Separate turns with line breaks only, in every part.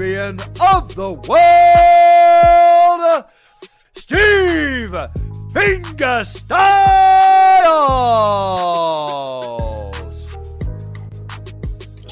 of the world, Steve Fingastylz.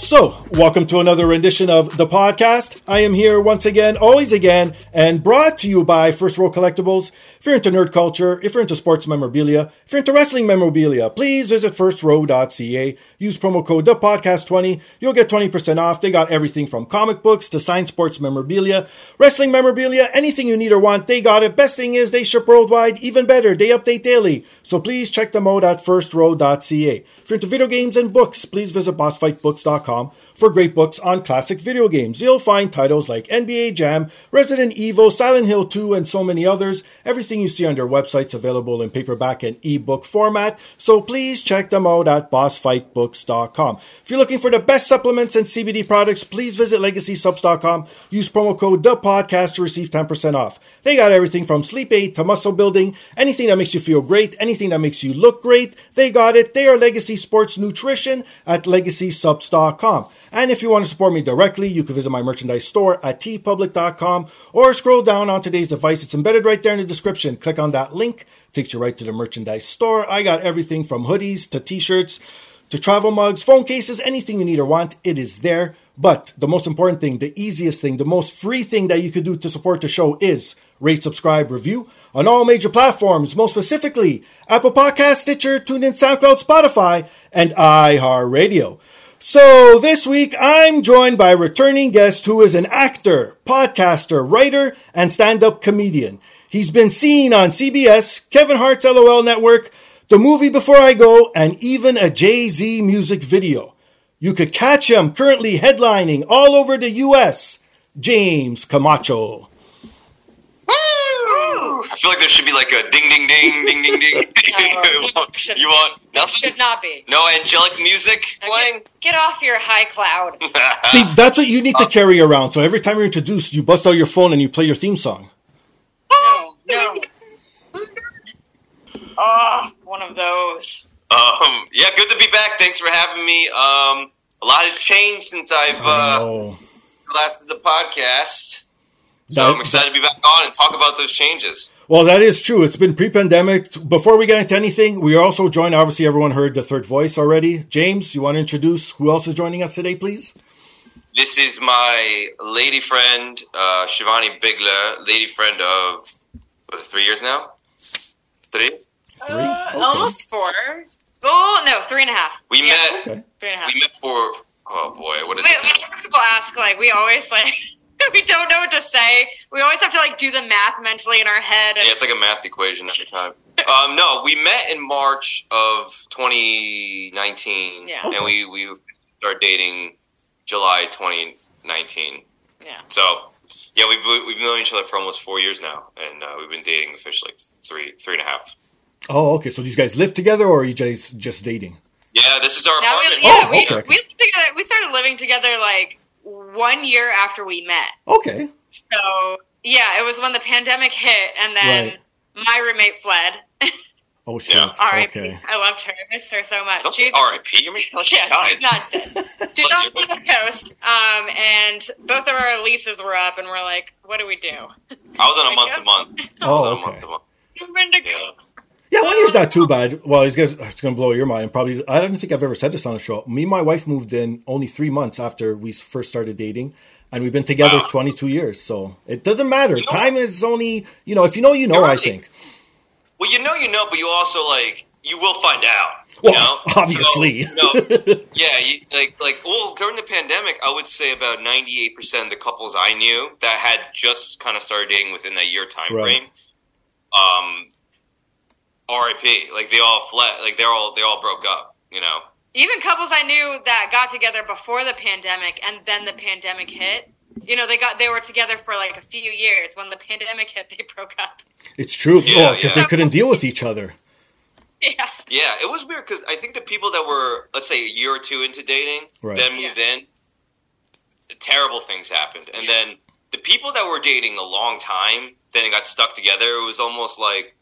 So, welcome to another rendition of the podcast. I am here once again, always again, and brought to you by First Row Collectibles. If you're into nerd culture, if you're into sports memorabilia, if you're into wrestling memorabilia, please visit firstrow.ca. Use promo code DAPODCAST20. You'll get 20% off. They got everything from comic books to signed sports memorabilia, wrestling memorabilia, anything you need or want, they got it. Best thing is they ship worldwide. Even better, they update daily. So please check them out at firstrow.ca. If you're into video games and books, please visit bossfightbooks.com com for great books on classic video games. You'll find titles like NBA Jam, Resident Evil, Silent Hill 2, and so many others. Everything you see on their website's available in paperback and ebook format, so please check them out at bossfightbooks.com. If you're looking for the best supplements and CBD products, please visit legacysupps.com. Use promo code the podcast to receive 10% off. They got everything from sleep aid to muscle building, anything that makes you feel great, anything that makes you look great. They got it. They are Legacy Sports Nutrition at legacysupps.com. And if you want to support me directly, you can visit my merchandise store at teepublic.com or scroll down on today's device. It's embedded right there in the description. Click on that link, takes you right to the merchandise store. I got everything from hoodies to t-shirts to travel mugs, phone cases, anything you need or want, it is there. But the most important thing, the easiest thing, the most free thing that you could do to support the show is rate, subscribe, review on all major platforms, most specifically Apple Podcast, Stitcher, TuneIn, SoundCloud, Spotify, and iHeartRadio. So this week I'm joined by a returning guest who is an actor, podcaster, writer, and stand-up comedian. He's been seen on CBS, Kevin Hart's LOL Network, The Movie Before I Go, and even a Jay-Z music video. You could catch him currently headlining all over the US. James Camacho.
I feel like there should be like a ding, ding, ding, ding, ding, ding. you want,
shouldn't
you want
It
nothing?
should not be.
No angelic music playing?
Get, get off your high cloud.
See, that's what you need to carry around. So every time you're introduced, you bust out your phone and you play your theme song.
No, no. Oh, one of those.
Um, yeah, good to be back. Thanks for having me. Um, a lot has changed since I've uh,
Oh.
last did the podcast. So I'm excited to be back on and talk about those changes.
Well, that is true. It's been pre-pandemic. Before we get into anything, we are also joined. Obviously, everyone heard the third voice already. James, you want to introduce who else is joining us today, please?
This is my lady friend, uh, Shivani Bigler, lady friend of what, three years now. Three.
Three.
Uh,
Okay.
Almost four. Oh no, three and a half.
We
Yeah,
met.
Okay.
Three and a half.
We met for. Oh boy, what is
We,
it?
we have people ask like we always like we don't know what to say. We always have to like do the math mentally in our head. And,
Yeah, it's like a math equation every time. Um, no, we met in March of 2019,
Yeah.
and we we started dating July 2019.
yeah.
So yeah, we've we've known each other for almost four years now, and uh, we've been dating officially three three and a half.
Oh, okay. So these guys live together, or are you guys just dating?
Yeah, this is our
Now we,
apartment.
yeah,
Oh,
we,
okay.
we lived together. We started living together like one year after we met.
Okay.
So yeah, it was when the pandemic hit, and then
Right.
my roommate fled.
Oh shit.
Yeah.
R.I.P.
Okay.
I loved her. I missed her so much.
Don't say R.I.P. You mean she
Yeah,
died?
she's not dead. She's on the coast, um, and both of our leases were up, and we're like, "What do we do?"
I was on
I
a month to month.
Oh, okay.
month to month.
Wendigo.
Yeah.
Yeah, one year's not too bad. Well, it's gonna, it's gonna blow your mind. Probably, I don't think I've ever said this on the show. Me and my wife moved in only three months after we first started dating, and we've been together
Wow.
22 years. So it doesn't matter.
You know-
Time is only, you know, if you know, you know. I think.
Well, you know, you know, but you also like you will find out.
Well,
you know?
obviously.
So, no, yeah, you, like like well during the pandemic, I would say about ninety eight percent of the couples I knew that had just kind of started dating within that year time
Right.
frame. Um, R.I.P. Like they all fled. Like they're all they all broke up. You know.
Even couples I knew that got together before the pandemic, and then the pandemic hit. You know, they got they were together for like a few years. When the pandemic hit, they broke up.
It's true.
Yeah,
oh, because
yeah.
they couldn't deal with each other.
Yeah,
Yeah, it was weird because I think the people that were, let's say, a year or two into dating,
Right.
then moved in, terrible things happened. And then the people that were dating a long time, then it got stuck together. It was almost like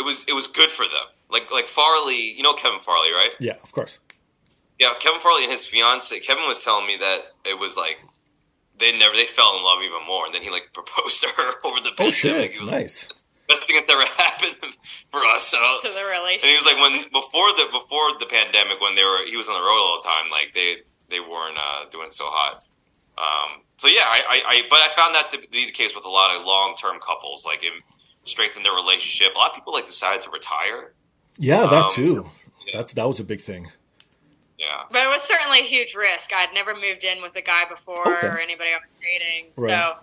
it was it was good for them. Like like Farley, you know Kevin Farley, right?
Yeah, of course.
Yeah, Kevin Farley and his fiance. Kevin was telling me that it was like they never they fell in love even more, and then he like proposed to her over the
Oh
pandemic.
shit!
It was
Nice.
the best thing that's ever happened for us. So
to the
and he was like, when before the before the pandemic, when they were he was on the road all the time, like they they weren't uh, doing so hot. Um, so yeah, I, I, I but I found that to be the case with a lot of long term couples, like it strengthened their relationship. A lot of people like decided to retire.
Yeah, that
Um,
too.
yeah.
That's that was a big thing.
Yeah,
But it was certainly a huge risk. I'd never moved in with a guy before
Okay.
or anybody I was dating.
Right.
So,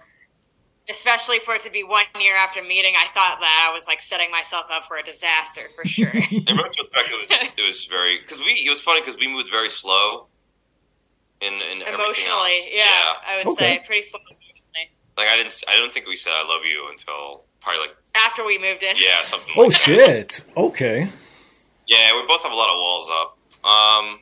especially for it to be one year after meeting, I thought that I was like setting myself up for a disaster for sure.
in retrospect, it was, it was very because we it was funny because we moved very slow. In, in
Emotionally,
else.
yeah, I would
Okay.
say pretty slow emotionally.
Like I didn't I don't think we said I love you until probably like
After we moved in.
yeah something.
Oh
like that.
shit. Okay.
Yeah, we both have a lot of walls up. Um,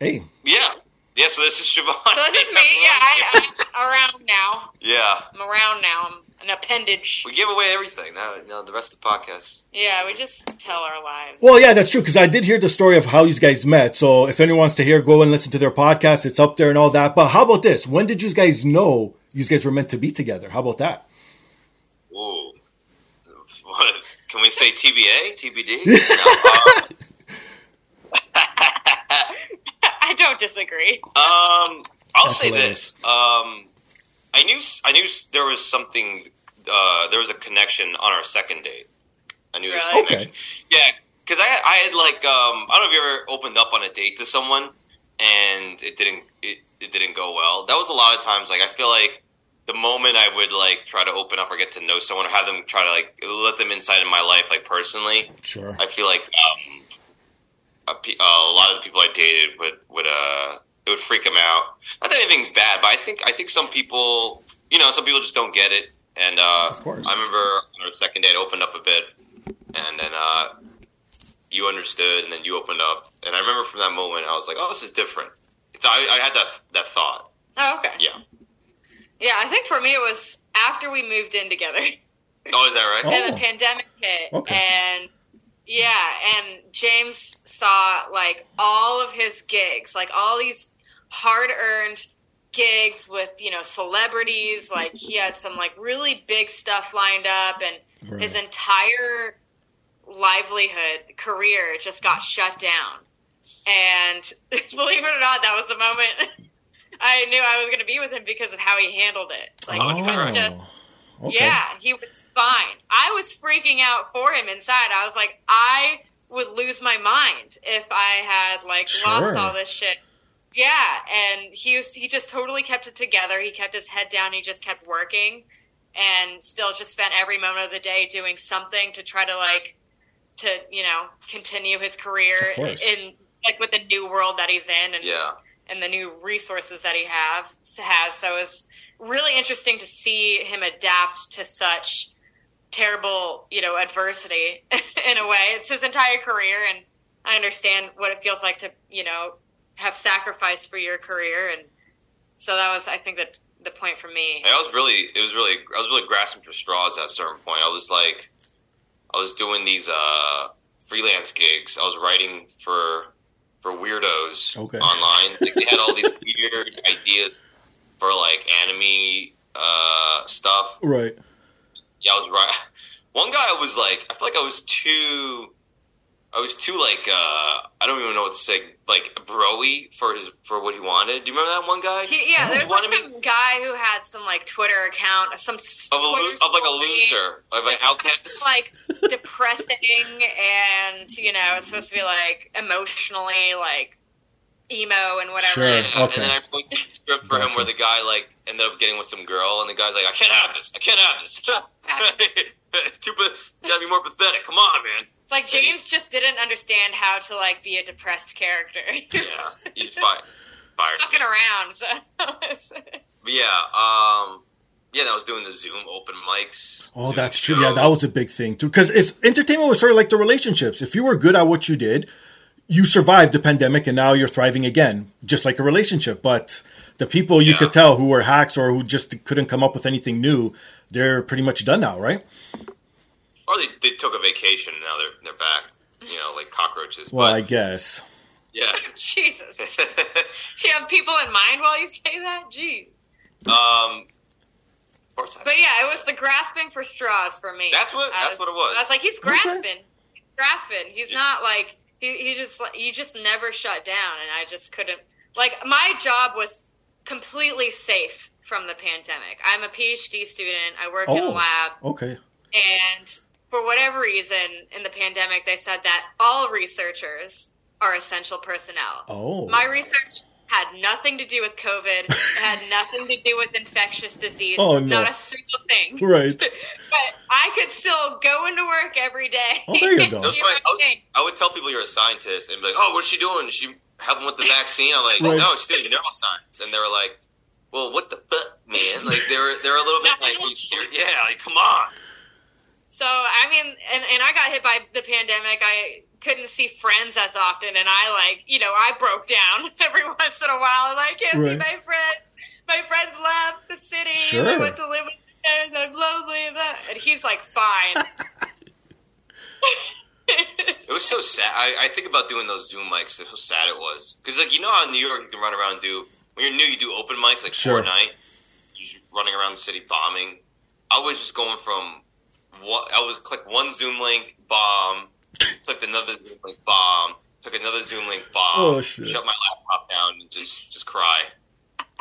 Hey.
yeah, yeah. So this is Shivani.
So this is me. Yeah, I, I'm around now.
yeah.
I'm around now. I'm an appendage.
We give away everything. Now, you know, the rest of the podcast.
Yeah, we just tell our lives.
Well, yeah, that's true because I did hear the story of how you guys met. So if anyone wants to hear, go and listen to their podcast. It's up there and all that. But how about this? When did you guys know you guys were meant to be together? How about that?
Ooh. What, can we say TBA? TBD? No,
I don't disagree.
um, I'll
That's
say
hilarious.
this. Um, I knew I knew there was something. Uh, there was a connection on our second date. I knew there was a
Really?
connection. Yeah, because I I had like um, I don't know if you ever opened up on a date to someone and it didn't it, it didn't go well. That was a lot of times. Like I feel like the moment I would like try to open up or get to know someone or have them try to like let them inside in my life, like personally,
Sure.
I feel like um, a, pe- uh, a lot of the people I dated would would uh it would freak them out. Not that anything's bad, but I think I think some people, you know, some people just don't get it. And uh,
Of course.
I remember on our second date, I opened up a bit, and then uh, you understood, and then you opened up, and I remember from that moment, I was like, "Oh, this is different." It's, I, I had that that thought.
Oh, okay.
Yeah.
Yeah, I think for me it was after we moved in together.
Oh, is that right?
Oh.
and the oh. pandemic hit
Okay.
and yeah and james saw like all of his gigs like all these hard earned gigs with you know celebrities like he had some like really big stuff lined up and
Right.
his entire livelihood career just got shut down and believe it or not that was the moment i knew i was going to be with him because of how he handled it like he was oh, just
Oh. Okay.
yeah, he was fine. I was freaking out for him inside. I was like, I would lose my mind if I had like lost all this shit. Yeah, and he was he just totally kept it together. He kept his head down. He just kept working, and still just spent every moment of the day doing something to try to like to you know continue his career in like with the new world that he's in and
Yeah.
And the new resources that he have has. So it was really interesting to see him adapt to such terrible, you know, adversity in a way. It's his entire career, and I understand what it feels like to, you know, have sacrificed for your career, and so that was, I think, that the point for me.
I was really, it was really, I was really grasping for straws at a certain point. I was like, I was doing these uh, freelance gigs. I was writing for for weirdos
Okay.
online. Like, they had all these weird ideas for like anime uh, stuff.
Right.
Yeah, I was right. One guy was like, I feel like I was too, I was too like, uh, I don't even know what to say, like broy for his for what he wanted. Do you remember that one guy?
He, yeah, there's
He
like
wanted me
some guy who had some like Twitter account, some
of, a, lo- of like a loser, of an outcast.
Like depressing and you know it's supposed to be like emotionally like emo and whatever.
Sure.
Yeah,
Okay.
And then I wrote a script for him where the guy like ended up getting with some girl, and the guy's like, "I can't have this. I can't have this. Too, pa- you gotta be more pathetic. Come on, man.
It's like James just didn't understand how to like be a depressed character.
Yeah, he's fine. Fired.
fucking around. So
But yeah, um, yeah, I was doing the Zoom open mics.
Oh,
Zoom
that's true.
show.
Yeah, that was a big thing too. Because it's entertainment was sort of like the relationships. If you were good at what you did, you survived the pandemic, and now you're thriving again, just like a relationship. But the people you
Yeah.
could tell who were hacks or who just couldn't come up with anything new, they're pretty much done now, right?
Or they, they took a vacation and now they're they're back. You know, like cockroaches.
Well,
but
I guess.
yeah.
Jesus, you have people in mind while you say that. Jeez.
um. Of course, I,
But yeah, it was the grasping for straws for me.
That's what-
I
that's what it was.
I was like, he's
Okay.
grasping, he's grasping. He's not like he, he just you just never shut down, and I just couldn't. Like my job was completely safe from the pandemic. I'm a PhD student. I work in a
Oh.
lab,
Okay.
and for whatever reason, in the pandemic, they said that all researchers are essential personnel.
Oh.
My research had nothing to do with COVID. It had nothing to do with infectious disease.
Oh, no.
Not a single thing.
Right.
but I could still go into work every day.
Oh, there you go.
That was funny. I, was. I would tell people you're a scientist and be like, "Oh, what's she doing? Is she helping with the vaccine?" I'm like,
Right.
"No, she's doing neuroscience," and they were like, "Well, what the fuck, man?" Like they're they're a little bit like, you serious? "Yeah, like come on."
So I mean, and, and I got hit by the pandemic. I couldn't see friends as often, and I like, you know, I broke down every once in a while. And I can't
Right.
see my friend. My friends left the city. and
Sure.
I went to live with them. I'm lonely and that. And he's like, fine.
It was so sad. I, I think about doing those Zoom mics. How sad it was because, like, you know how in New York you can run around and do when you're new, you do open mics like
Sure.
Fortnite. you're running around the city bombing. I was just going from what I was click one Zoom link bomb, clicked another Zoom link bomb, took another Zoom link bomb,
Oh,
shut my laptop down and just just cry.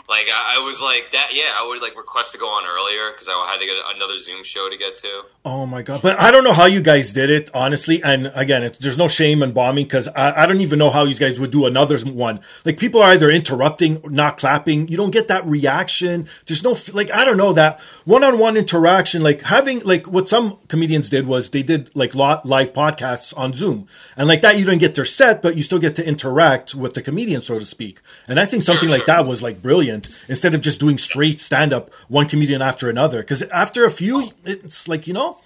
Like I, I was like that. Yeah, I would like request to go on earlier because I had to get another Zoom show to get to.
Oh my god! But I don't know how you guys did it, honestly. And again, it, there's no shame in bombing because I, I don't even know how you guys would do another one. Like people are either interrupting, not clapping. You don't get that reaction. There's no like I don't know that one-on-one interaction. Like having like what some comedians did was they did like lot live podcasts on Zoom, and like that you don't get their set, but you still get to interact with the comedian, so to speak. And I think something
Sure,
like
sure.
that was like brilliant instead of just doing straight stand-up, one comedian after another. Because after a few, it's like you know.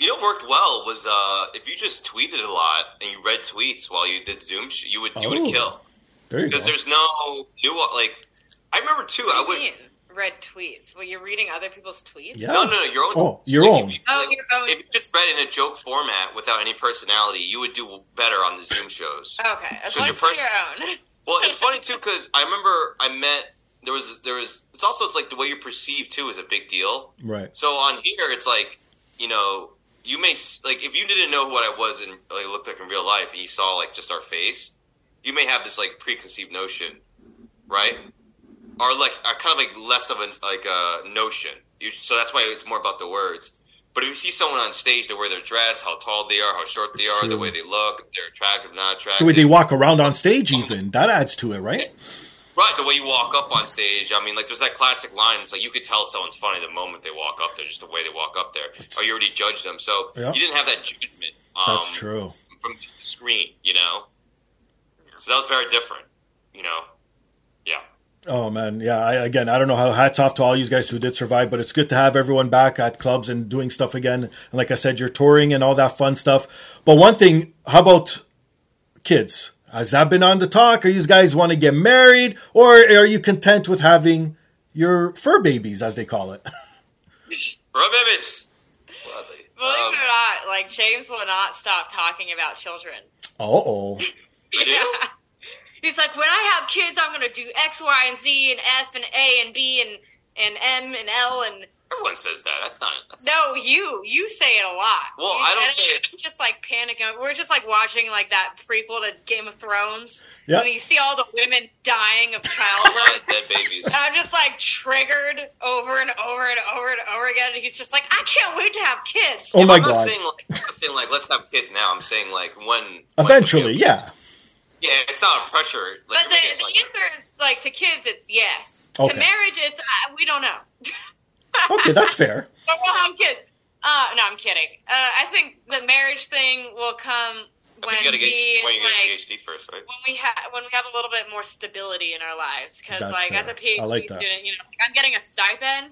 You know, what worked well was uh, if you just tweeted a lot and you read tweets while you did Zoom, sh- you would you
Oh.
would kill
There
because there's no new like. I remember too. I would
do mean, read tweets. Well, you're reading other people's tweets.
Yeah.
no no no your own
Oh, your
like,
own.
If you,
Oh,
like,
your own.
if you just read in a joke format without any personality, you would do better on the Zoom shows.
Okay, as
So
long as it's
pers-
your own.
Well, it's funny too because I remember I met there was there was it's also it's like the way you perceive too is a big deal.
Right.
So on here, it's like you know, you may like if you didn't know what I was and like, looked like in real life, and you saw like just our face, you may have this like preconceived notion, right? Or like a kind of like less of a like a notion. You, so that's why it's more about the words. But if you see someone on stage, the way they're dressed, how tall they are, how short they are, the way they look, if they're attractive, not attractive,
The way they walk around on stage, even that adds to it, right?
Right, the way you walk up on stage. I mean, like, there's that classic line. It's like you could tell someone's funny the moment they walk up there, just the way they walk up there, or you already judged them. So you didn't have that judgment. Um,
That's true.
From the screen, you know. So that was very different, you know. Yeah.
Oh man, yeah. I, again, I don't know how. Hats off to all you guys who did survive, but it's good to have everyone back at clubs and doing stuff again. And like I said, you're touring and all that fun stuff. But one thing, how about kids? Has that been on the talk? Are you guys want to get married, or are you content with having your fur babies, as they call it?
Bro, babies. Well, they-
Believe
Um,
it or not, like James will not stop talking about children.
Uh oh.
I do?
He's like, when I have kids, I'm gonna do X, Y, and Z, and F, and A, and B, and and M, and L, and
Everyone says that. That's not. That's
no, you you say it a lot.
Well,
You-
I don't
and
say it.
I'm just like panicking. We're just like watching like that prequel to Game of Thrones.
Yeah.
When you see all the women dying of childbirth.
dead babies.
And I'm just like triggered over and over and over and over again. And he's just like, I can't wait to have kids.
Oh my
I'm not
god.
saying like I'm not saying like let's have kids now. I'm saying like when when-
Eventually, yeah.
Yeah, it's not a pressure. Like,
but the, the
like-
answer is like to kids, it's yes.
Okay.
To marriage, it's uh, we don't know.
Okay, that's fair.
But we'll have kids. Uh, no, I'm kidding. Uh, I think the marriage thing will come when
you gotta
we
get when you get
like
a PhD first, right?
when we have when we have a little bit more stability in our lives. Because like
fair.
as a PhD
I like that.
student, you know, like, I'm getting a stipend,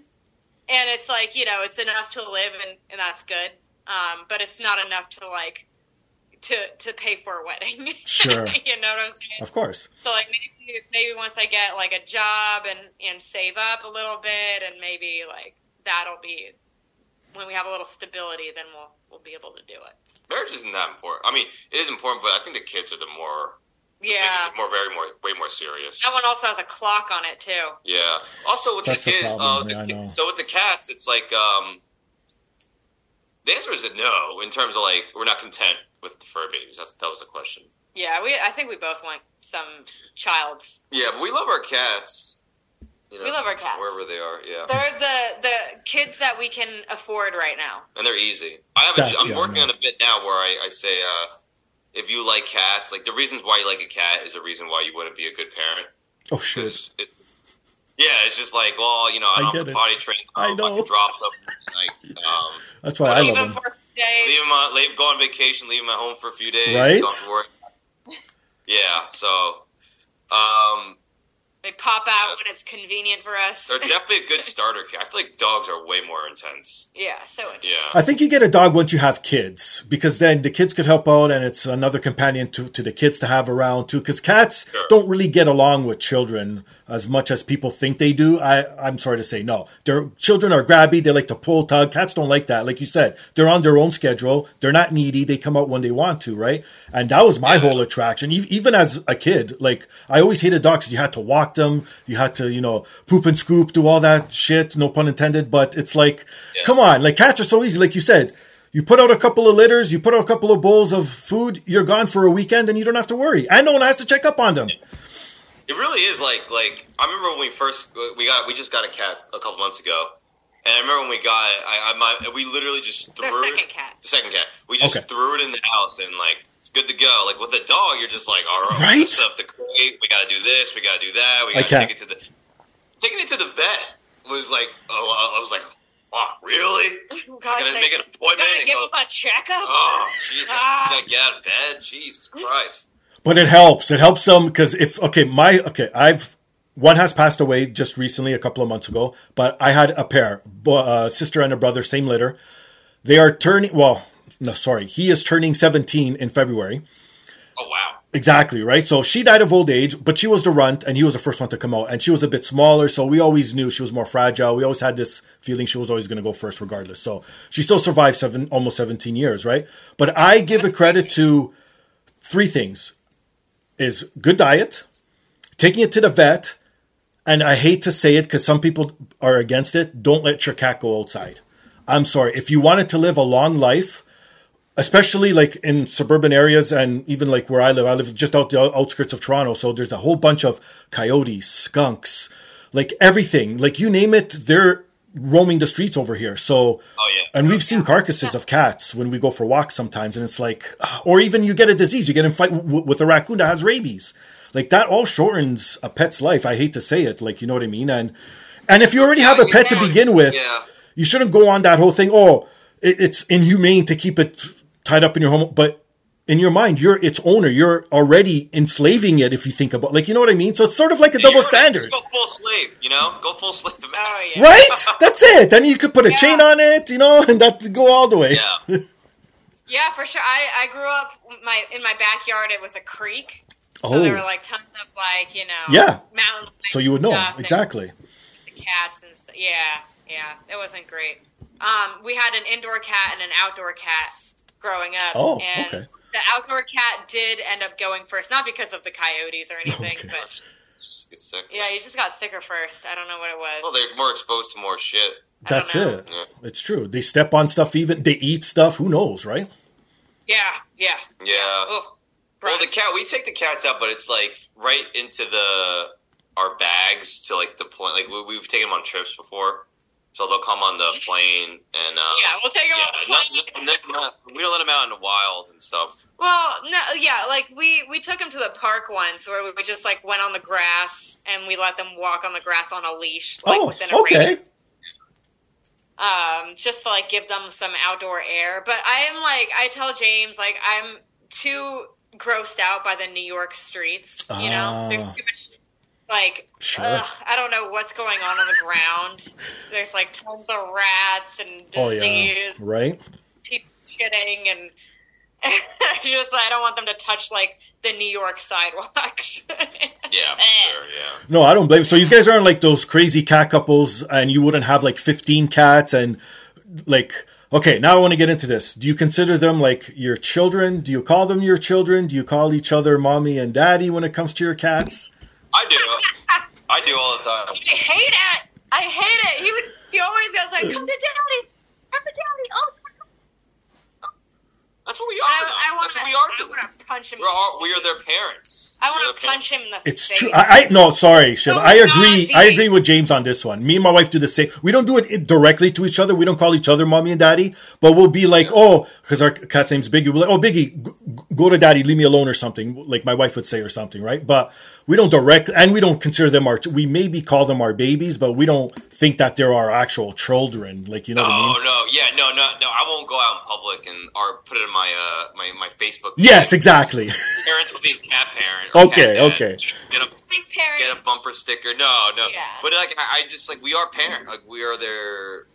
and it's like you know it's enough to live and, and that's good. Um, but it's not enough to like to to pay for a wedding.
Sure.
you know what I'm saying?
Of course.
So like maybe maybe once I get like a job and and save up a little bit and maybe like that'll be when we have a little stability then we'll we'll be able to do it.
Marriage isn't that important. I mean, it is important, but I think the kids are the more
Yeah.
more very more way more serious.
That one also has a clock on it too.
Yeah. Also, with
That's
the
the
kids,
problem,
uh,
yeah,
the- so with the cats, it's like um, the answer is a no in terms of like we're not content with the fur babies. That's that was a question.
Yeah, we I think we both want some childs.
Yeah, but we love our cats. You know,
We love our cats.
wherever they are. Yeah,
They're the the kids that we can afford right now.
and they're easy. I have. A,
That-
I'm
yeah,
working
no.
on a bit now where I, I say uh, if you like cats, like the reasons why you like a cat is a reason why you wouldn't be a good parent.
Oh shit.
'Cause It, yeah, it's just like, well, you know, I
I
don't
get
have to potty train.
I
them,
know.
can drop them. Like, um,
That's why I
Leave
love
Even
them.
for days.
leave them on, leave, go on vacation, leave them at home for a few days.
Right?
Don't worry. Yeah. So, um,
They pop out when it's convenient for us.
they're definitely a good starter cat. I feel like dogs are way more intense.
yeah, so interesting.
Yeah.
I think you get a dog once you have kids because then the kids could help out and it's another companion to, to the kids to have around too. Because cats
Sure.
don't really get along with children as much as people think they do. I, I'm sorry to say, no. Their children are grabby. They like to pull, tug. Cats don't like that. Like you said, they're on their own schedule. They're not needy. They come out when they want to, right? And that was my whole attraction. Even as a kid, like I always hated dogs because you had to walk them. You had to, you know, poop and scoop, do all that shit. No pun intended. But it's like,
Yeah.
come on, like cats are so easy. Like you said, you put out a couple of litters, you put out a couple of bowls of food, you're gone for a weekend, and you don't have to worry. And no one has to check up on them.
It really is like like I remember when we first we got we just got a cat a couple months ago, and I remember when we got it, I, I my, we literally just threw
Their
it.
cat.
The second cat. We just
Okay.
threw it in the house and like it's good to go. Like with a dog, you're just like, all right,
Right?
let's set up the crate. We got to do this. We got to do that. We got to take it to the taking it to the vet was like oh I was like wow really
God,
I gotta
like,
make an appointment
gotta
and
give
go
them a checkup.
oh jeez
Ah.
Gotta get out of bed Jesus Christ
But it helps. It helps them because if okay, my okay, I've one has passed away just recently, a couple of months ago. But I had a pair, bo- uh, sister and a brother, same litter. They are turning. Well, no, sorry, he is turning seventeen in February.
oh wow
Exactly, right? So she died of old age, but she was the runt and he was the first one to come out. And she was a bit smaller, so we always knew she was more fragile. We always had this feeling she was always going to go first regardless. So she still survived seven, almost 17 years, right? But I give it credit to three things is good diet, taking it to the vet, and I hate to say it because some people are against it. Don't let your cat go outside. I'm sorry. If you wanted to live a long life, especially like in suburban areas and even like where I live, I live just out the outskirts of Toronto. So there's a whole bunch of coyotes, skunks, like everything, like you name it, they're roaming the streets over here. So,
Oh, yeah.
and we've seen carcasses of cats when we go for walks sometimes, and it's like, ah, or even you get a disease, you get in fight w- with a raccoon that has rabies. Like that all shortens a pet's life. I hate to say it, like you know what I mean. And and if you already have a pet to begin with,
Yeah.
you shouldn't go on that whole thing. Oh, it, it's inhumane to keep it tied up in your home, but in your mind, you're its owner. You're already enslaving it. If you think about, like, you know what I mean. So it's sort of like a double
You're right.
standard,
Just go full slave, you know? Go full slave.
Oh, yeah.
right? That's it. Then you could put a
Yeah.
chain on it, you know, and that go all the way.
Yeah.
Yeah, for sure. I, I grew up my in my backyard. It was a creek, oh. so
Oh.
there were like tons of like you know
Yeah.
mountain.
So you would know
stuff and
exactly.
cats and st- yeah, yeah. It wasn't great. Um, we had an indoor cat and an outdoor cat growing up.
Oh,
and
okay.
The outdoor cat did end up going first, not because of the coyotes or oh, anything,
Okay.
but
sick.
yeah, he just got sicker first. I don't know what it was.
Well, they're more exposed to more shit.
That's it.
Yeah.
It's true. They step on stuff. Even they eat stuff. Who knows, right?
Yeah, yeah.
Yeah.
Oh,
Well, the cat we take the cats out, but it's like right into the our bags to like the point. Like we, we've taken them on trips before, so they'll come on the plane and uh,
Yeah, we'll take him
yeah,
on the plane.
not- not- we don't let them out in the wild and stuff.
Well, no, yeah, like we we took them to the park once where we just like went on the grass and we let them walk on the grass on a leash, like
oh,
within a
okay.
radius, um, just to like give them some outdoor air. But I am like, I tell James like I'm too grossed out by the New York streets. You know, there's
Ah.
too much. Like,
Sure.
ugh, I don't know what's going on on the ground. There's like tons of rats and
Oh
disease
yeah. Right.
people shitting and just I don't want them to touch like the New York sidewalks.
Yeah, for eh. sure. Yeah.
No, I don't blame. So you guys aren't like those crazy cat couples, and you wouldn't have like fifteen cats and like. Okay, now I want to get into this. Do you consider them like your children? Do you call them your children? Do you call each other mommy and daddy when it comes to your cats?
I do. I do all the time.
I hate it. I hate it. He would. He always goes like, "Come to daddy, come to daddy." Oh,
That's what we are.
I. I want
That's
to.
what we are
I
to them.
want to punch him.
We're all, we are their parents.
I
We're
want to
their
punch him in the
It's
face.
true. I, I no, sorry, Shiv.
Oh,
I agree.
not,
I agree with James on this one. Me and my wife do the same. We don't do it directly to each other. We don't call each other mommy and daddy, but we'll be like, oh, because our cat's name's Biggie. We'll be like, oh, Biggie, g- g- go to daddy, leave me alone, or something. Like my wife would say, or something, right? But we don't direct, and we don't consider them our. We maybe call them our babies, but we don't think that they're our actual children. Like you know what I
Oh
mean?
no, yeah, no, no, no. I won't go out in public and or put it in my uh my, my Facebook.
Yes, exactly.
Parent with these cat parent.
Okay,
cat
okay.
Get a
parent.
get a bumper sticker. No, no.
Yeah.
But like I, I just like we are parent. Like we are their.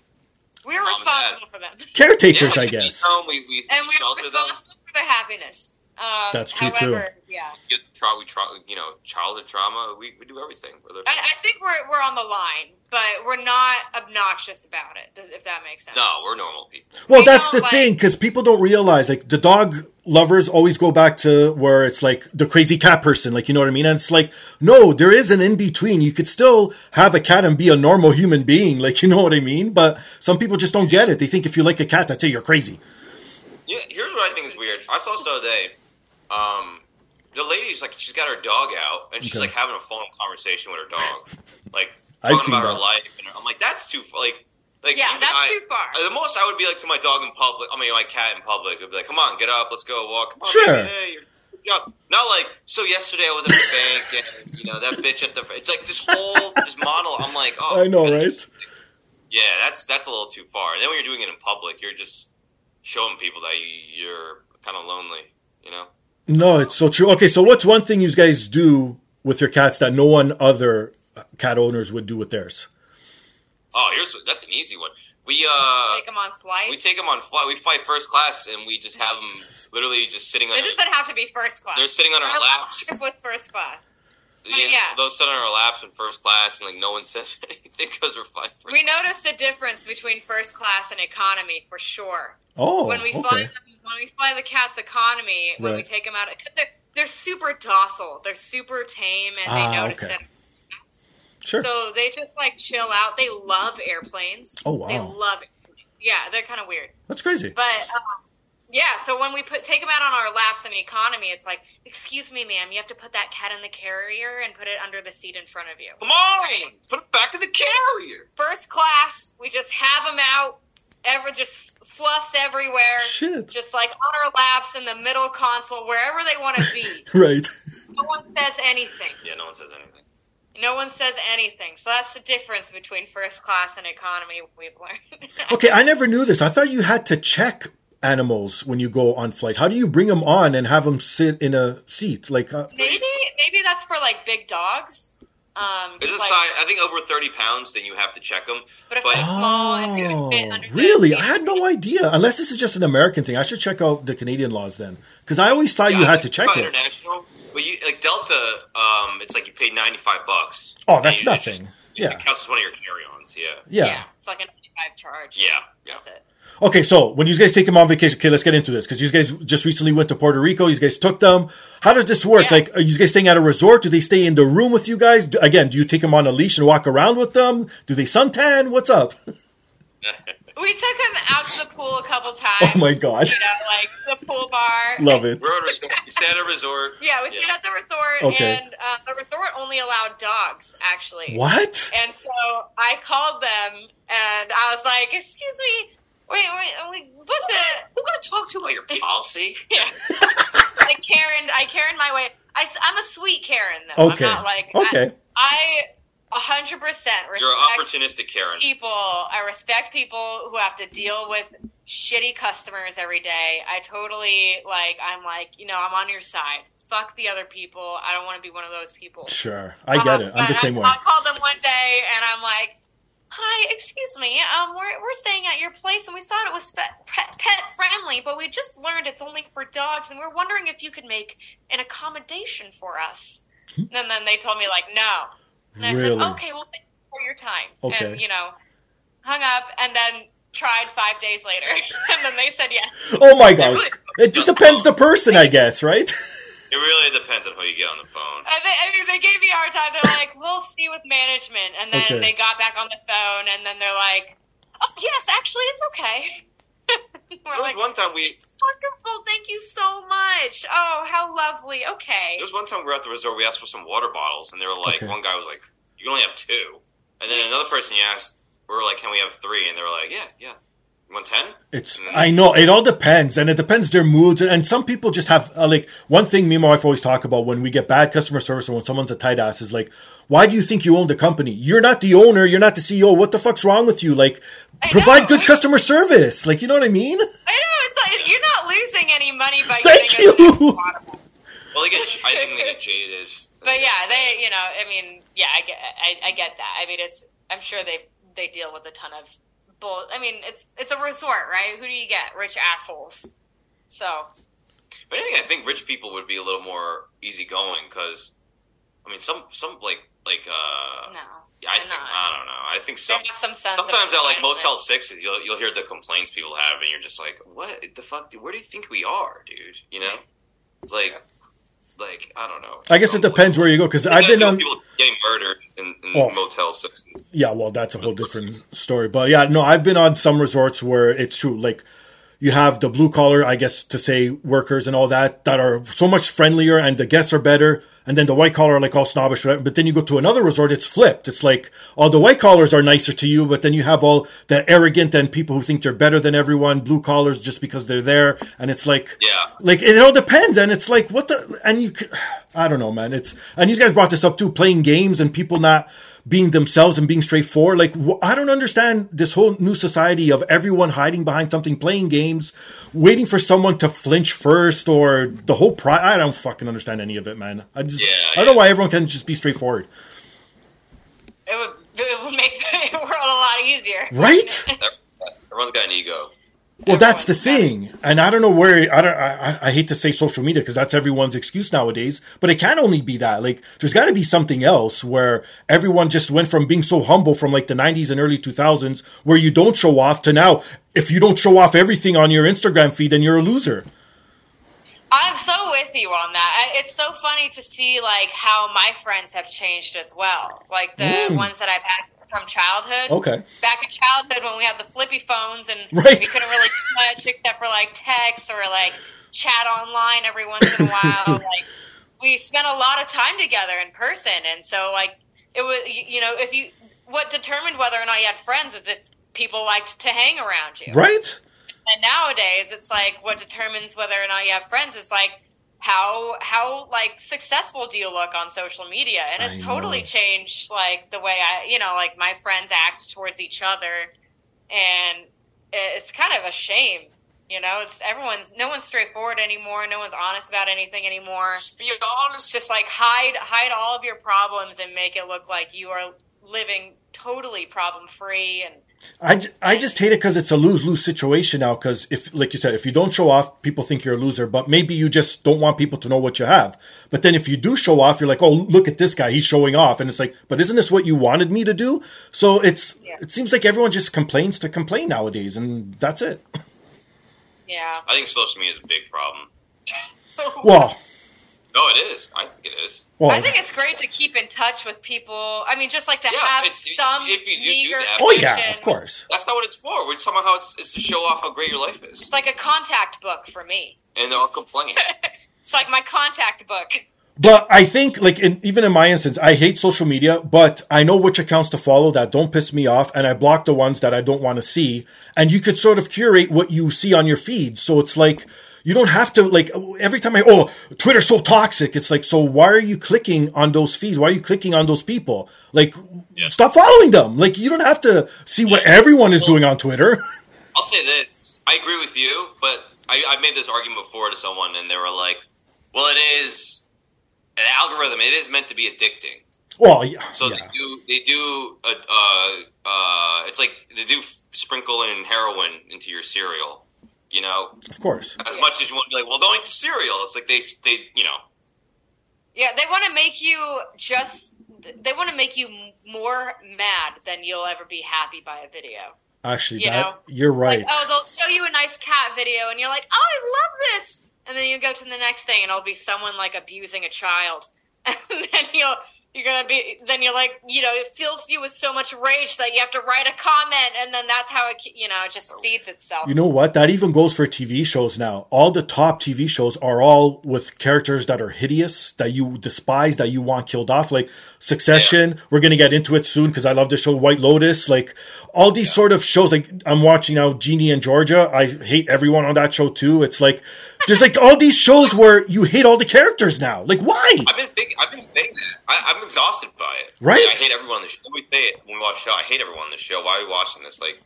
We're responsible for them,
Caretakers,
Yeah,
I guess.
feed them, we we
and we're
shelter them.
responsible for their happiness. Um,
That's true, too.
Yeah.
Get tra- we tra- you know childhood trauma. We, we do everything.
I, I think we're we're on the line, but we're not obnoxious about it. Does, if that makes sense.
no, we're normal people.
Well,
We
that's the
like-
thing because people don't realize like the dog lovers always go back to where it's like the crazy cat person, like you know what I mean. And it's like no, there is an in between. You could still have a cat and be a normal human being, like you know what I mean. But some people just don't get it. They think if you like a cat, that's it. You're crazy.
Yeah, here's what I think is weird. I saw this the other day. Um, the lady's like, she's got her dog out, and she's
Okay.
like having a phone conversation with her dog, like
I've
talking
seen
about her life. And I'm like, that's too like, like
Yeah, that's
I,
too far.
The most I would be like to my dog in public. I mean, my cat in public. I'd be like, come on, get up, let's go walk. Come on,
Sure.
baby, hey, you're, good job. Not like, so yesterday I was at the bank, and you know that bitch at the. It's like this whole this model. I'm like, oh,
I know,
goodness. Yeah, that's that's a little too far. And then when you're doing it in public, you're just showing people that you, you're kind of lonely. You know.
No, it's so true. Okay, so what's one thing you guys do with your cats that no one other cat owners would do with theirs?
Oh, here's that's an easy one. We uh
Take them on flight.
we take them on flight. We fly first class, and we just have them literally just sitting on.
it doesn't have to be first class.
They're sitting on our
Our
laps.
trip was first class.
Yeah,
yeah.
those sit on our laps in first class, and like no one says anything because we're flying first.
We noticed a difference between first class and economy for sure.
Oh,
when we fly them, when we fly the cat's economy, when we take them out, they're, they're super docile, they're super tame, and they
Ah,
notice
okay.
it.
Sure.
So they just like chill out. They love airplanes.
Oh, wow.
They love it. Yeah, they're kind of weird.
That's crazy.
But um, yeah, so when we put take them out on our laps in economy, it's like, excuse me, ma'am, you have to put that cat in the carrier and put it under the seat in front of you.
Come on, put it back in the carrier.
First class, we just have them out, ever just fluffs everywhere,
Shit.
just like on our laps in the middle console, wherever they want to be.
Right.
no one says anything.
Yeah, no one says anything.
No one says anything. So that's the difference between first class and economy. We've learned.
Okay, I never knew this. I thought you had to check animals when you go on flights. How do you bring them on and have them sit in a seat? Like, uh,
maybe maybe that's for like big dogs. Um,
There's a
like-
sign. I think over 30 pounds, then you have to check them.
But if
But-
they're small and they
oh,
fit
really? I had no idea. Unless this is just an American thing, I should check out the Canadian laws then, because I always thought you had to check
not
it.
International, but you like Delta. Um, it's like you pay 95 bucks.
Oh, that's
you-
nothing.
just-
Yeah.
it counts as one of your carry-ons. Yeah.
Yeah.
yeah, it's like a 95 charge.
Yeah, yeah.
That's it.
Okay, so when you guys take them on vacation, okay, let's get into this because you guys just recently went to Puerto Rico. You guys took them. How does this work?
Yeah.
Like, are you guys staying at a resort? Do they stay in the room with you guys? Do, again, do you take them on a leash and walk around with them? Do they suntan? What's up?
We took him out to the pool a couple times.
Oh my God.
You know, like the pool bar.
Love it.
We're at a resort. We stay at a resort.
Yeah, we stayed
Yeah.
at the resort,
Okay.
and uh, the resort only allowed dogs, actually.
What?
And so I called them, and I was like, "Excuse me, wait, wait, wait what the?"
Who gonna talk to about your policy?
Yeah. I Karen, I Karen my way. I, am a sweet Karen though.
Okay.
I'm not like
Okay.
I a hundred percent respect
You're an opportunistic Karen.
people. I respect people who have to deal with shitty customers every day. I totally like. I'm like, you know, I'm on your side. Fuck the other people. I don't want to be one of those people.
Sure. I get it. I'm the same
I,
way.
I called them one day and I'm like, "Hi, excuse me. Um, we're we're staying at your place and we thought it was pet, pet, friendly, but we just learned it's only for dogs, and we're wondering if you could make an accommodation for us." and then they told me like, "No." And I
Hmm. Really?
said, "Okay, well, thank you for your time."
Okay.
And you know, hung up and then tried five days later, and then they said yes.
Oh my gosh. It just depends the person, I guess, right?
It really depends on who you get on the phone.
And they, I mean, they gave me a hard time. They're like, "We'll see with management," and then
Okay.
they got back on the phone, and then they're like, "Oh yes, actually, it's okay." We're
There was
like,
one time we
"Wonderful, thank you so much. Oh, how lovely. Okay."
there was one time we were at the resort. We asked for some water bottles, and they were like,
Okay.
one guy was like, "You can only have two. and then another person you asked, we were like, "Can we have three? And they were like, "Yeah, yeah." You want ten?
It's I know it all depends, and it depends their moods, and, and some people just have uh, like one thing. Me and my wife always talk about when we get bad customer service or when someone's a tight ass is like, why do you think you own the company? You're not the owner. You're not the CEO. What the fuck's wrong with you? Like,
I
provide
know.
good customer service. Like, you know what I mean?
I know it's like you're not losing any money by
Thank
giving us
you.
Well, they get. I think they get jaded.
But yeah, they, you know, I mean, yeah, I get, I, I get that. I mean, it's, I'm sure they, they deal with a ton of bull. I mean, it's, it's a resort, right? Who do you get? Rich assholes. So
If anything, I think rich people would be a little more easygoing because, I mean, some some like like uh,
no,
I think. I don't know. I think some
some sense.
sometimes at like. Motel Sixes, you'll you'll hear the complaints people have, and you're just like, what the fuck? Where do you think we are, dude? You know, like like I don't know.
I guess it depends where you go because I've been on.
people getting murdered in, in
Oh.
Motel Sixes.
Yeah, well, that's a whole different story. But yeah, no, I've been on some resorts where it's true. Like, you have the blue collar, I guess, to say workers and all that, that are so much friendlier and the guests are better. And then the white collar are like all snobbish. right? But then you go to another resort, it's flipped. It's like all the white collars are nicer to you, but then you have all the arrogant and people who think they're better than everyone, blue collars just because they're there. And it's like,
Yeah.
like it all depends and it's like what the and you I don't know man it's and these guys brought this up too playing games and people not being themselves and being straightforward. Like i don't understand this whole new society of everyone hiding behind something playing games waiting for someone to flinch first or the whole pri i don't fucking understand any of it man. I just
Yeah,
i don't know why everyone can just be straightforward.
It would, it would make the world a lot easier.
right?
Everyone's got an ego.
Well, that's the thing, and I don't know where. I don't. I, I- I hate to say social media because that's everyone's excuse nowadays. But it can only be that. Like, there's got to be something else where everyone just went from being so humble from like the '90s and early 2000s, where you don't show off, to now if you don't show off everything on your Instagram feed, then you're a loser.
I'm so with you on that. It's so funny to see like how my friends have changed as well. Like the
Mm.
ones that I've had from childhood.
Okay.
Back in childhood when we had the flippy phones and
Right.
we couldn't really do much except for like text or like chat online every once in a while. like we spent a lot of time together in person, and so like it was you you know if you what determined whether or not you had friends is if people liked to hang around you.
Right?
And nowadays, it's like what determines whether or not you have friends is like how how like successful do you look on social media, and it's totally changed like the way I you know like my friends act towards each other, and it's kind of a shame. You know, it's everyone's no one's straightforward anymore. No one's honest about anything anymore.
Just be honest.
Just like hide hide all of your problems and make it look like you are living totally problem free and
I, j- I just hate it because it's a lose lose situation now. Because if, like you said, if you don't show off, people think you're a loser. But maybe you just don't want people to know what you have. But then if you do show off, you're like, oh, look at this guy, he's showing off, and it's like, but isn't this what you wanted me to do? So it's
Yeah.
it seems like everyone just complains to complain nowadays, and that's it.
Yeah.
I think social media is a big problem.
Well,
No, it is. I think it is.
well,
I think it's great to keep in touch with people. I mean, just like to
Yeah,
have
it's-
some
if you do do
meager
that-
oh yeah, of course.
That's not what it's for. We're talking about how it's, it's to show off how great your life is,
It's like a contact book for me.
and they're all complaining.
It's like my contact book.
But I think, like, in, even in my instance, I hate social media, but I know which accounts to follow that don't piss me off, and I block the ones that I don't want to see. And you could sort of curate what you see on your feed. So it's like, you don't have to, like, every time I, oh, Twitter's so toxic. It's like, so why are you clicking on those feeds? Why are you clicking on those people? Like,
Yeah.
stop following them. Like, you don't have to see what everyone is doing on Twitter.
I'll say this: I agree with you, but I, I made this argument before to someone, and they were like, "Well, it is an algorithm. It is meant to be addicting."
well, yeah.
So
yeah.
they do. They do. Uh, uh, it's like they do sprinkle in heroin into your cereal. You know,
Of course.
as much as you want to be like, "Well, don't eat the cereal." It's like they, they, you know,
Yeah, they want to make you just. They want to make you more mad than you'll ever be happy by a video.
Actually,
You
that,
know,
you're right.
Like, oh, they'll show you a nice cat video, and you're like, oh, I love this. And then you go to the next thing, and it'll be someone like abusing a child, and then you'll you're gonna be then you're like, you know, it fills you with so much rage that you have to write a comment, and then that's how it you know it just feeds itself.
You know what? That even goes for TV shows now. All the top TV shows are all with characters that are hideous, that you despise, that you want killed off. Like Succession, we're going to get into it soon because I love the show White Lotus. Like all these sort of shows, like I'm watching now Ginny and Georgia. I hate everyone on that show too. It's like, there's like all these shows where you hate all the characters now. Like, why?
I've been thinking. I've been saying that. I, I'm exhausted by it.
Right?
Like, I hate everyone on the show. We say it when we watch the show. I hate everyone on the show. Why are we watching this? Like,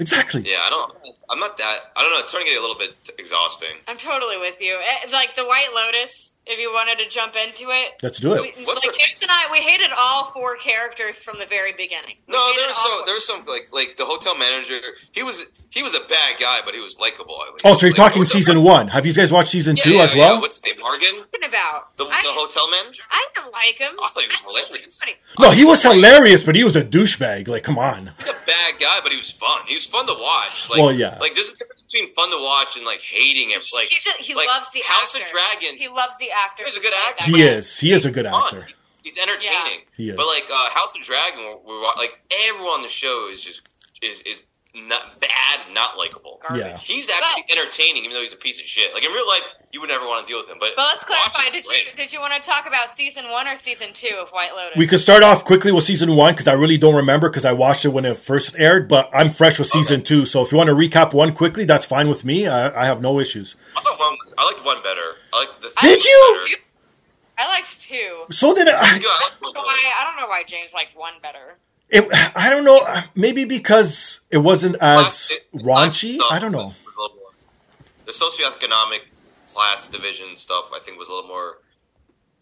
Exactly.
yeah, I don't. I'm not that. I don't know. It's starting to get a little bit exhausting.
I'm totally with you. Eh, Like the White Lotus, if you wanted to jump into it.
Let's do it.
What's
like
the-
James and I, we hated all four characters from the very beginning. We
No, there was
all
so
four.
there was some like like the hotel manager. He was he was a bad guy, but he was likable. at least.
Oh, so you're
Like,
talking
hotel-
season one. Have you guys watched season
Yeah,
two
yeah,
as
yeah.
well?
What's his name? Morgan,
talking about?
the,
I,
the hotel manager.
I didn't like him.
I thought he was
I
hilarious.
like him.
No, he was hilarious, but he was a douchebag. Like, come on.
He's a bad guy, but he was fun. He was fun to watch. Like,
Well, yeah.
Like there's a difference between fun to watch and like hating him. Like
He, just, he
like,
loves the
House
actor.
of Dragon.
He loves the actor.
He's a good actor.
He is. He is a good
fun.
actor.
He's entertaining.
He is.
But like uh, House of Dragon, we're, we're like everyone on the show is just is is not bad, not likable.
Garbage.
Yeah.
He's actually entertaining, even though he's a piece of shit. Like in real life, you would never want to deal with him. But
But let's clarify. Did
is
you did you want to talk about season one or season two of White Lotus?
We could start off quickly with season one because I really don't remember because I watched it when it first aired, but I'm fresh with season two. So if you want to recap one quickly, that's fine with me. I, I have no issues.
I thought one. I liked one better. I like the.
Did you?
better.
I liked two.
So did I.
I
I don't know why. I don't know why James liked one better.
It, I don't know. Maybe because it wasn't as
Class- it-
raunchy.
class
I don't know.
was a little more- The socioeconomic class division stuff, I think, was a little more,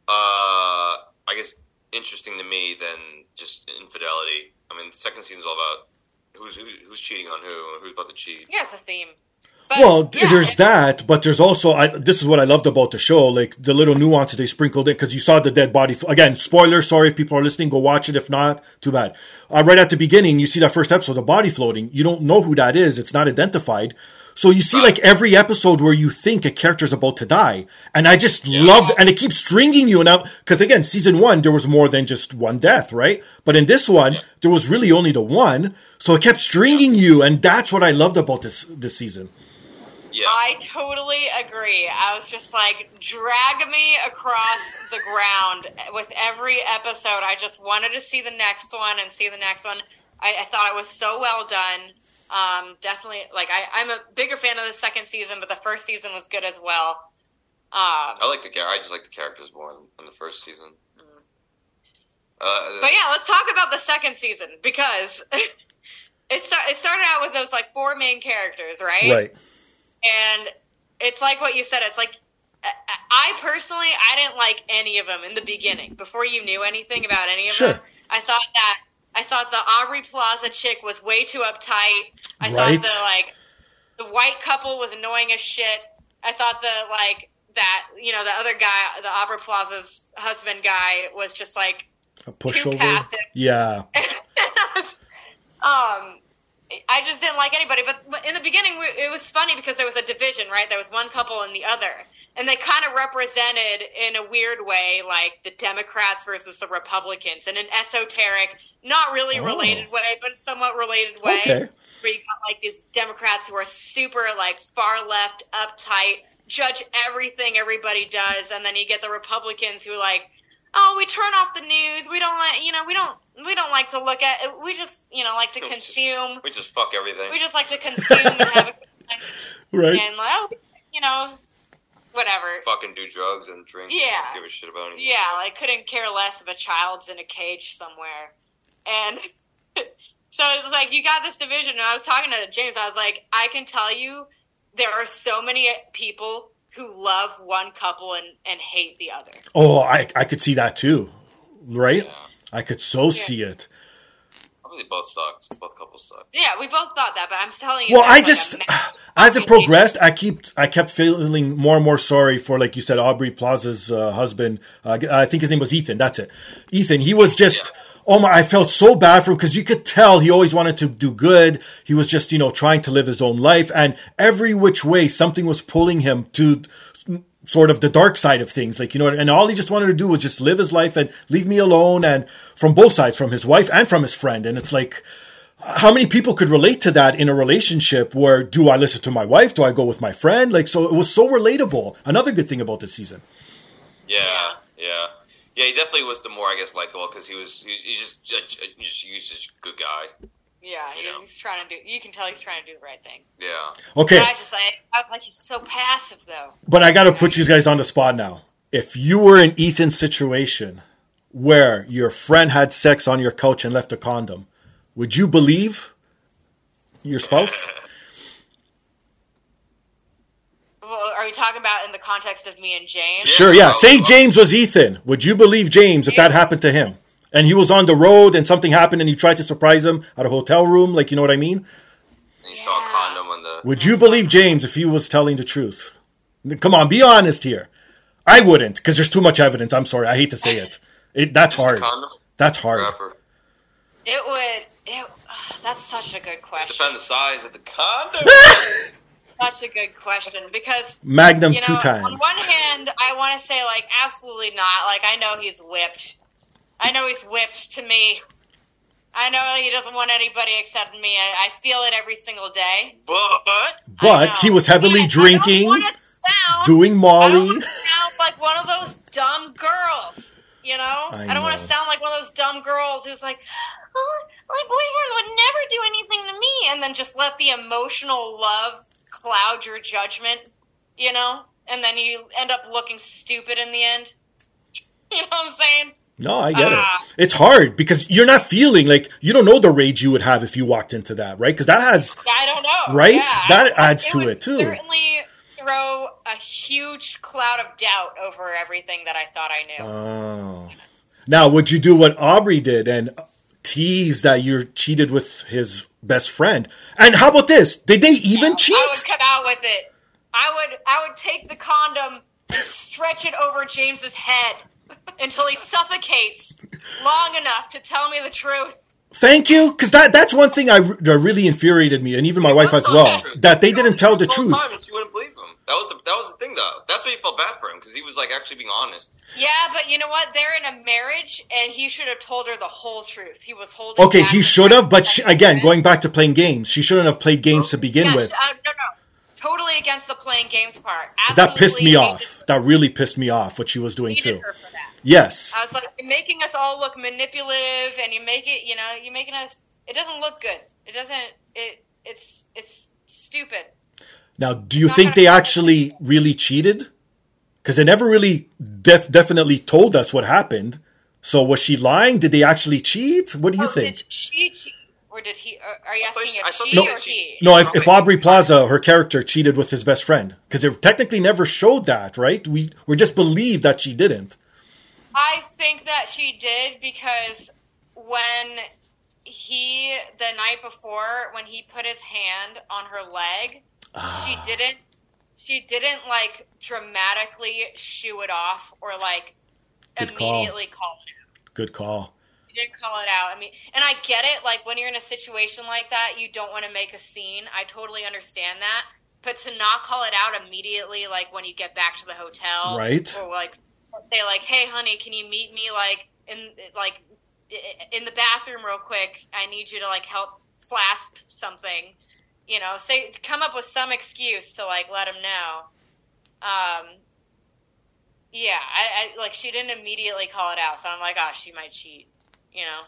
uh, I guess, interesting to me than just infidelity. I mean, the second season's all about who's who's, who's cheating on who, and who's about to cheat.
Yeah, it's a theme. But,
Well,
yeah,
there's that, but there's also I, this is what I loved about the show, like the little nuances they sprinkled in because you saw the dead body. Again, spoiler. Sorry if people are listening. Go watch it. If not, too bad. Uh, right at the beginning, you see that first episode, the body floating. You don't know who that is. It's not identified. So you see like every episode where you think a character's about to die, and I just loved, and it keeps stringing you. And because again, season one there was more than just one death, right? But in this one, there was really only the one, so it kept stringing you, and that's what I loved about this this season.
Yeah,
I totally agree. I was just like, drag me across the ground with every episode. I just wanted to see the next one and see the next one. I, I thought it was so well done. Um, definitely, like I, I'm a bigger fan of the second season, but the first season was good as well. Um,
I like the char- I just like the characters more in than the first season. Uh,
But yeah, let's talk about the second season because it, sta- it started out with those like four main characters, right?
Right.
And it's like what you said. It's like I- I personally, I didn't like any of them in the beginning. Before you knew anything about any of
Sure.
them, I thought that I thought the Aubrey Plaza chick was way too uptight. I
Right.
thought the like the white couple was annoying as shit. I thought the like that you know the other guy, the Aubrey Plaza's husband guy, was just like
A
too
pushover.
passive.
Yeah.
um, I just didn't like anybody. But in the beginning, it was funny because there was a division, right? There was one couple and the other, and they kind of represented in a weird way, like the Democrats versus the Republicans, in an esoteric, not really
Oh.
related way, but somewhat related way.
Okay.
Where you got like these Democrats who are super like far left, uptight, judge everything everybody does, and then you get the Republicans who like oh, we turn off the news. We don't like, you know, we don't, we don't like to look at. We just, you know, like to
We just-
consume.
We just fuck everything.
We just like to consume and have a good time.
Right.
and like, oh, you know, whatever.
fucking do drugs and drink.
Yeah.
Don't give a shit about anything.
Yeah, like couldn't care less if a child's in a cage somewhere. And so it was like you got this division. And I was talking to James. I was like, I can tell you, there are so many people who love one couple and, and hate the other.
Oh, I I could see that too. Right?
Yeah.
I could so see it.
Probably both sucked. Both couples suck.
Yeah, we both thought that, but I'm telling you.
Well, I
that's like
just
a
as it progressed, I keep I kept feeling more and more sorry for, like you said, Aubrey Plaza's uh, husband. Uh, I think his name was Ethan. That's it. Ethan. He was just. Oh my! I felt so bad for him because you could tell he always wanted to do good. He was just, you know, trying to live his own life, and every which way something was pulling him to sort of the dark side of things. Like, you know, and all he just wanted to do was just live his life and leave me alone. And from both sides, from his wife and from his friend. And it's like, how many people could relate to that in a relationship where do I listen to my wife? Do I go with my friend? Like, so it was so relatable. Another good thing about this season.
Yeah, yeah, yeah. He definitely was the more I guess likable because he was he, he just he just he was just a good guy.
yeah, he-
Yeah.
he's trying to do. You can tell he's trying to do the right thing.
Yeah.
Okay.
But I just like, I like he's so passive though.
But I got to put you guys on the spot now. If you were in Ethan's situation where your friend had sex on your couch and left a condom, would you believe your spouse?
Well, are we talking about in the context of me and James?
Sure, yeah. Say James was Ethan. Would you believe James if that happened to him? And he was on the road and something happened and you tried to surprise him at a hotel room, like you know what I mean?
And you saw a condom on the.
Would you believe James if he was telling the truth? Come on, be honest here. I wouldn't, because there's too much evidence. I'm sorry, I hate to say it. it that's
Just a
hard.
condom?
That's hard.
Rapper.
It would. It, ugh, that's such a good question.
Depend the size of the condom.
That's a good question because
Magnum
you know,
two
on one hand, I want to say like absolutely not. Like I know he's whipped. I know he's whipped to me. I know he doesn't want anybody except me. I, I feel it every single day.
but
But he was heavily
And
drinking,
I don't sound,
doing
I don't
Molly.
want to sound like one of those dumb girls. You know,
I
I, don't want to sound like one of those dumb girls who's like, oh, like boyfriend would never do anything to me, and then just let the emotional love cloud your judgment. You know, and then you end up looking stupid in the end. You know what I'm saying?
No, I get
Ah.
it. It's hard because you're not feeling like you don't know the rage you would have if you walked into that, right? Because that has
I don't know.
Right?
Yeah,
That adds to
would
it, too.
Certainly throw a huge cloud of doubt over everything that I thought I knew.
Oh. Now, would you do what Aubrey did and tease that you're cheated with his best friend? And how about this? Did they even cheat?
I would cut out with it. I would I would take the condom and stretch it over James's head until he suffocates long enough to tell me the truth.
Thank you, because that that's one thing I that really infuriated me, and even my wife as well, that they didn't tell the truth.
Time and She wouldn't believe him. That was the that was the thing though. That's why he felt bad for him because he was like actually being honest.
Yeah, but you know what? They're in a marriage, and he should have told her the whole truth. He was holding.
Okay,
back
he should have, but she,
fact that he
again, going back to playing games, she shouldn't have played games to begin
Yes,
with.
uh, no, no, totally against the playing games part.
'Cause that pissed me off. That really pissed me off what she was doing too.
her for that.
Yes.
I was like, you're making us all look manipulative, and you make it, you know, you're making us. It doesn't look good. It doesn't. It. It's. It's stupid.
Now, do you think they actually really cheated? Because they never really def- definitely told us what happened. So was she lying? Did they actually cheat? What do you
Oh,
think?
Did she cheat, or did he? Or are you asking if she
they
or he?
No, if, if Aubrey Plaza, her character, cheated with his best friend, because they technically never showed that, right? We we just believed that she didn't.
I think that she did because when he the night before when he put his hand on her leg, she ah. didn't she didn't like dramatically shoo it off or like
Good call.
immediately call it out.
Good call.
She didn't call it out. I mean, and I get it. Like when you're in a situation like that, you don't want to make a scene. I totally understand that. But to not call it out immediately, like when you get back to the hotel,
Right.
Or like say, like, "Hey, honey, can you meet me like in like in the bathroom real quick? I need you to like help clasp something." You know, say come up with some excuse to like let him know. Um, yeah, I, I like she didn't immediately call it out, so I'm like, oh, she might cheat. You know,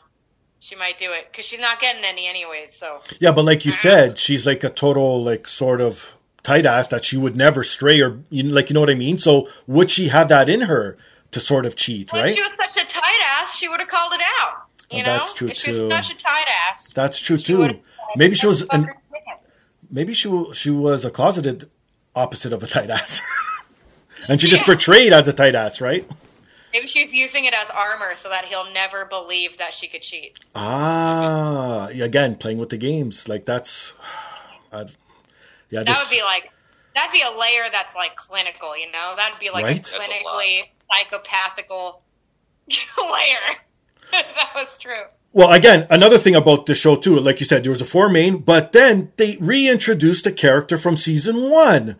she might do it because she's not getting any anyways. So
Yeah, but like you said, she's like a total like sort of tight ass that she would never stray or you know, like you know what I mean. So would she have that in her to sort of cheat,
when
right?
she was such a tight ass, she would have called it out. You know,
that's true,
if she was such a tight ass,
That's true too. Maybe she was an. Maybe she she was a closeted opposite of a tight ass, and she just
Yeah.
portrayed as a tight ass, right?
Maybe she's using it as armor so that he'll never believe that she could cheat.
Ah, again, playing with the games like that's, I'd, yeah,
That
just,
would be like that'd be a layer that's like clinical. You know, that'd be like
Right?
a
That's
a
clinically psychopathical layer. that was true.
Well, again, another thing about the show too, like you said, there was a four main, but then they reintroduced a character from season one.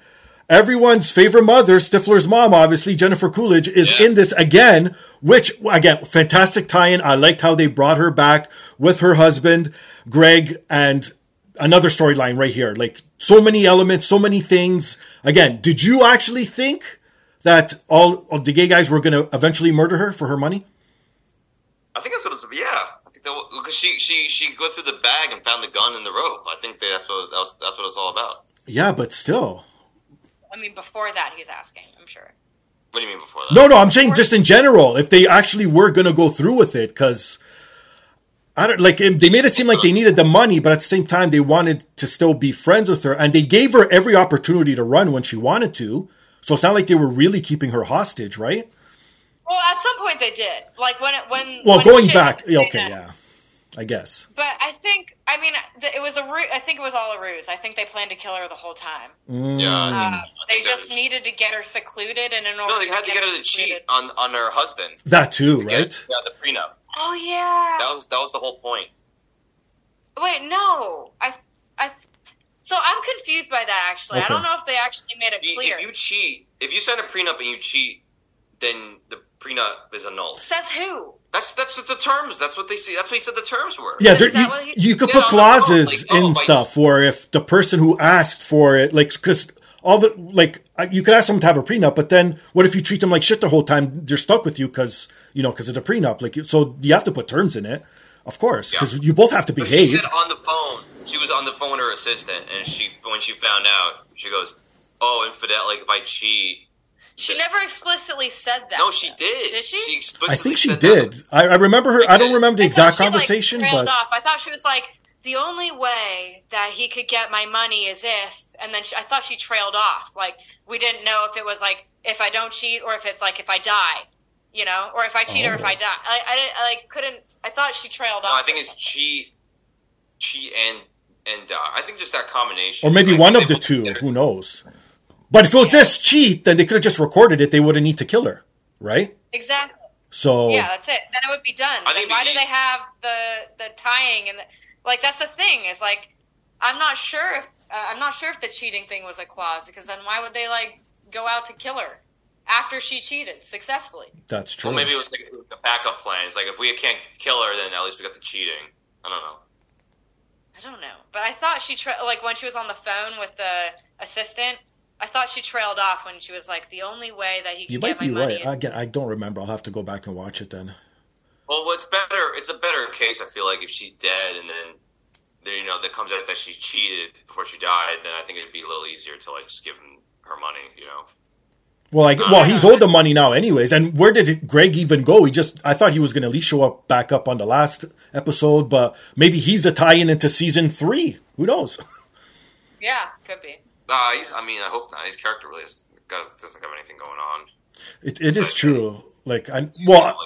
Everyone's favorite mother, Stifler's mom, obviously Jennifer Coolidge, is
Yes.
in this again. Which again, fantastic tie-in. I liked how they brought her back with her husband, Greg, and another storyline right here. Like so many elements, so many things. Again, did you actually think that all of the gay guys were going to eventually murder her for her money?
I think that's what it's. Yeah, I think that because she she she went through the bag and found the gun in the rope. I think that's what that was, that's what it's all about.
Yeah, but still.
I mean, before that, he's asking. I'm sure.
What do you mean before that?
No, no, I'm saying just in general, if they actually were going to go through with it, because I don't like they made it seem like they needed the money, but at the same time they wanted to still be friends with her, and they gave her every opportunity to run when she wanted to. So it's not like they were really keeping her hostage, right?
Well, at some point they did. Like when it when
Well,
when
going back, okay,
fan.
yeah, I guess.
But I think I mean it was a ruse. I think it was all a ruse. I think they planned to kill her the whole time.
Yeah,
Uh,
think so. I
they just
was-
needed to get her secluded, and in order
No, they had to get her to cheat on on her husband.
That too,
To get-
right?
Yeah, the prenup.
Oh yeah.
That was that was the whole point.
Wait, no. I I. So I'm confused by that. Actually, I don't know if they actually made it clear.
If you cheat, if you sign a prenup and you cheat, then the prenup is annulled.
Says who?
That's that's what the terms. That's what they see. That's what he said the terms were.
Yeah, there, you,
he-
you could put
on phone,
clauses
like, oh,
in
by-
stuff where if the person who asked for it, like, because all the like, uh, you could ask someone to have a prenup, but then what if you treat them like shit the whole time? They're stuck with you because you know because of the prenup. Like, so you have to put terms in it, of course, because you both have to
But she
behave.
said on the phone. She was on the phone with her assistant, and she when she found out, she goes, "Oh, infidel! Like if I cheat."
She never explicitly said that.
No, she
though.
did.
Did she?
She
I think she
said
did. I, I remember her. I don't remember the
I
exact
she,
conversation,
trailed
but
off. I thought she was like, the only way that he could get my money is if, and then she, I thought she trailed off. Like we didn't know if it was like if I don't cheat or if it's like if I die, you know, or if I cheat or if
Oh.
I die. I, I, didn't- I like couldn't. I thought she trailed
No,
off.
I think it's cheat, cheat and and die. I think just that combination.
or maybe
I
one of the two.
did.
Who knows? But if it was just cheat, then they could have just recorded it. They wouldn't need to kill her, right?
exactly.
So
Yeah, that's it. Then it would be done.
I
Then why do they have the the tying and the, like that's the thing is like I'm not sure if uh, I'm not sure if the cheating thing was a clause because then why would they like go out to kill her after she cheated successfully?
that's true.
Well, maybe it was like the backup plan. It's like if we can't kill her, then at least we got the cheating. I don't know.
I don't know, but I thought she tra- like when she was on the phone with the assistant. I thought she trailed off when she was like the only way that he could
you
get
might be
my money.
right. Again, I don't remember. I'll have to go back and watch it then.
Well, what's better? It's a better case. I feel like if she's dead and then, then you know, that comes out that she cheated before she died, then I think it'd be a little easier to like just give him her money. You know.
Well, like, well, he's uh, owed the money now, anyways. And where did Greg even go? He just, I thought he was going to at least show up back up on the last episode, but maybe he's the tie-in into season three. Who knows?
yeah, could be.
Uh, he's, I mean, I hope not. His character really is, does, doesn't have anything going on.
It, it is true. Like, I,
He's
well,
like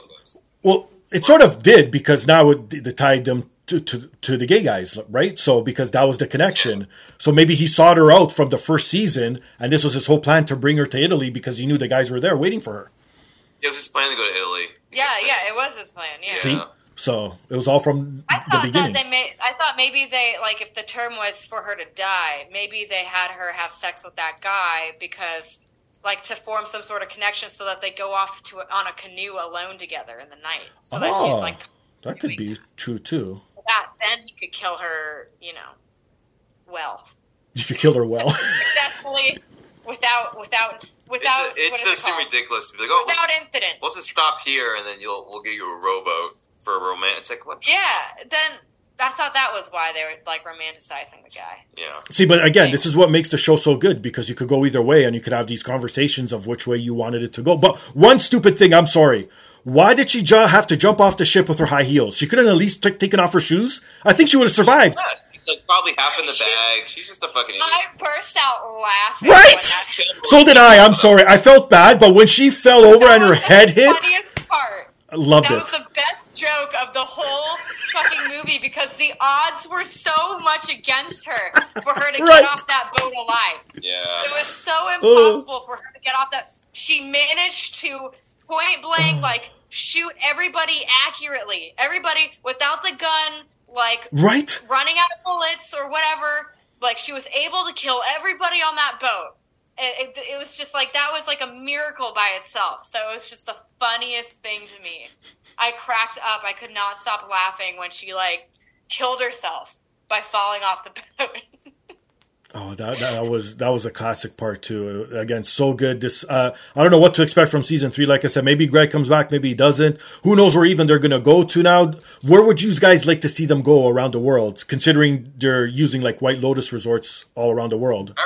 well, it sort of did because now it, it tied them to, to to the gay guys, right? So because that was the connection. So maybe he sought her out from the first season, and this was his whole plan to bring her to Italy because he knew the guys were there waiting for her.
It was his plan to go to Italy.
Yeah, yeah, it was his plan. Yeah.
See,
Yeah.
So it was all from
I
the
thought that
beginning.
they made. I thought maybe they like if the term was for her to die, maybe they had her have sex with that guy because like to form some sort of connection so that they go off to on a canoe alone together in the night, so that
Oh,
she's like
that could be true too.
that. Then you could kill her, you know, well,
You could kill her well.
successfully, without without without.
It- it's just
it
ridiculous to be like, oh,
Without
we'll,
incident.
we'll just stop here and then you'll we'll get you a rowboat for a romance. It's like what?
Yeah. Then I thought that was why they were like romanticizing the guy.
Yeah.
See, but again, this is what makes the show so good because you could go either way and you could have these conversations of which way you wanted it to go. But one stupid thing, I'm sorry. Why did she ju- have to jump off the ship with her high heels? She couldn't at least t- taken off her shoes. I think she would have survived.
Yeah, like probably half in the bag. She's just a fucking idiot.
I burst out laughing.
Right? So did I. I'm sorry. I felt bad, but when she fell over
That
and her
was the
head hit,
Funniest part.
I loved
That
it.
was the best joke of the whole fucking movie because the odds were so much against her for her to
Right.
get off that boat alive.
Yeah.
It was so impossible for her to get off that. She managed to point blank, like shoot everybody accurately, everybody without the gun, like
Right?
running out of bullets or whatever. Like she was able to kill everybody on that boat. It, it, it was just like that was like a miracle by itself. So it was just the funniest thing to me. I cracked up. I could not stop laughing when she like killed herself by falling off the boat.
Oh, that, that was that was a classic part too. Again, so good. This uh, I don't know what to expect from season three. Like I said, maybe Greg comes back, maybe he doesn't. Who knows where even they're gonna go to now? Where would you guys like to see them go around the world? Considering they're using like White Lotus resorts all around the world.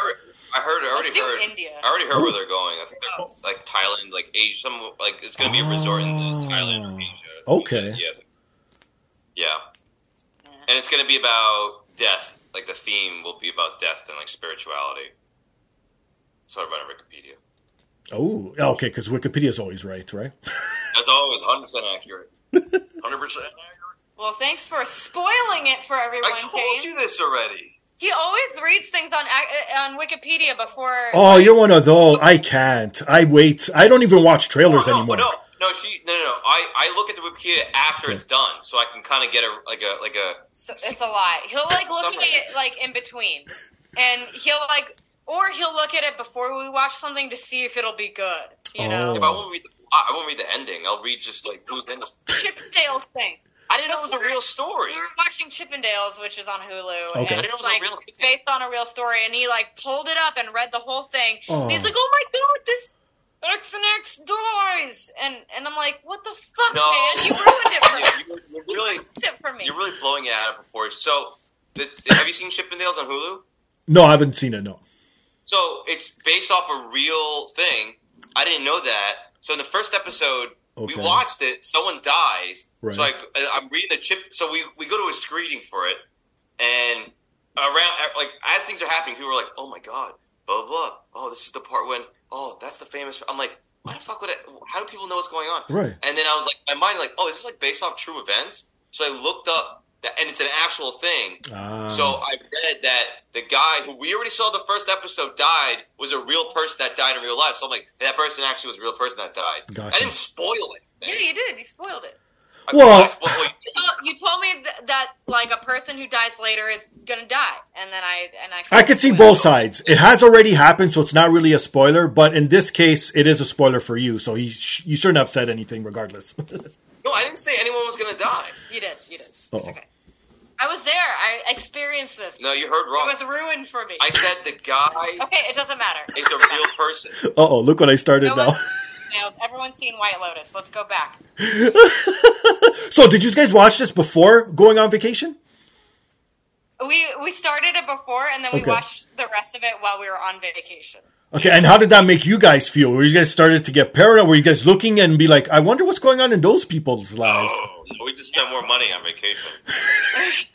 I, heard. I already
Let's
heard.
India.
I already heard where they're going. I think they're, oh. like Thailand, like Asia. Some like it's going to be a resort in oh. Thailand or Asia.
Oh, Okay.
Yes. Yeah. And it's going to be about death. Like the theme will be about death and like spirituality. So I read on Wikipedia.
Oh, okay, because Wikipedia is always right, right?
That's always 100 percent accurate. 100 percent accurate.
well, thanks for spoiling it for everyone,
I told
Kane.
you this already.
He always reads things on uh, uh, on Wikipedia before.
Oh,
like,
you're one of those. I can't. I wait. I don't even watch trailers
no, no,
anymore.
No, no, she no, no, no. I, I look at the Wikipedia after
Okay.
it's done, so I can kind of get a like a like a
So it's a lie. He'll like look at it like in between, and he'll like, or he'll look at it before we watch something to see if it'll be good. You know,
If I won't read the I won't read the ending. I'll read just like who's in the.
Chippendales thing.
I didn't know it was a real story.
We were watching Chippendales, which is on Hulu,
Okay.
and
I
didn't know it was
like
real
based on a real story. And he like pulled it up and read the whole thing.
Oh.
He's like, "Oh my god, this X and X dies," and and I'm like, "What the fuck,
No,
man? You ruined it for me.
you're, you're really
You ruined it for me."
you're really blowing it out of proportion. So, the, have you seen Chippendales on Hulu?
No, I haven't seen it. No.
So it's based off a real thing. I didn't know that. So in the first episode,
Okay.
we watched it. Someone dies.
Right.
So I, I'm reading the chip. So we, we go to a screening for it, and around like as things are happening, people are like, "Oh my god, blah blah. blah. Oh, this is the part when oh that's the famous." I'm like, "Why the fuck would it? How do people know what's going on?"
Right.
And then I was like, my mind like, "Oh, is this like based off true events?" So I looked up. That, and it's an actual thing.
Ah.
So I read that the guy who we already saw the first episode died was a real person that died in real life. So I'm like, that person actually was a real person that died.
Gotcha.
I didn't spoil it.
yeah, you did. You spoiled it.
I-
Well-
spoiled- well,
Well, you told me th- that like a person who dies later is gonna die, and then I and I.
I could see
spoiled
both
it.
sides. It has already happened, so it's not really a spoiler. But in this case, it is a spoiler for you. So he sh- you shouldn't have said anything, regardless.
no, I didn't say anyone was going to die.
You did. You did. It's okay. I was there. I experienced this.
No, you heard wrong.
it
wrong.
was ruined for me.
I said the guy
okay, it doesn't matter.
is a real person.
uh oh, look what I started
No
now.
one- Now, everyone's seen White Lotus. Let's go back.
So did you guys watch this before going on vacation?
We we started it before, and then we
Okay.
watched the rest of it while we were on vacation.
Okay, and how did that make you guys feel? Were you guys started to get paranoid? Were you guys looking and be like, I wonder what's going on in those people's lives?
Oh, we just spent more money on vacation.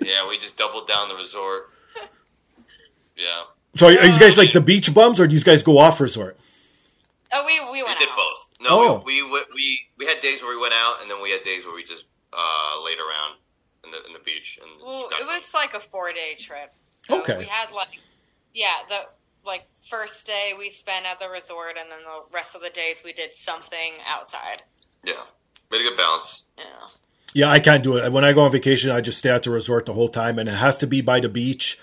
yeah, we just doubled down the resort. Yeah,
So are you guys like the beach bums, or do you guys go off resort?
Oh, we we
we did
out.
both. No,
Oh.
we, we we we had days where we went out, and then we had days where we just uh, laid around in the in the beach. And
Well, it was like a four day trip. So
Okay.
We had like, yeah, the like first day we spent at the resort, and then the rest of the days we did something outside.
yeah, made a good balance.
Yeah.
Yeah, I can't do it. When I go on vacation, I just stay at the resort the whole time, and it has to be by the beach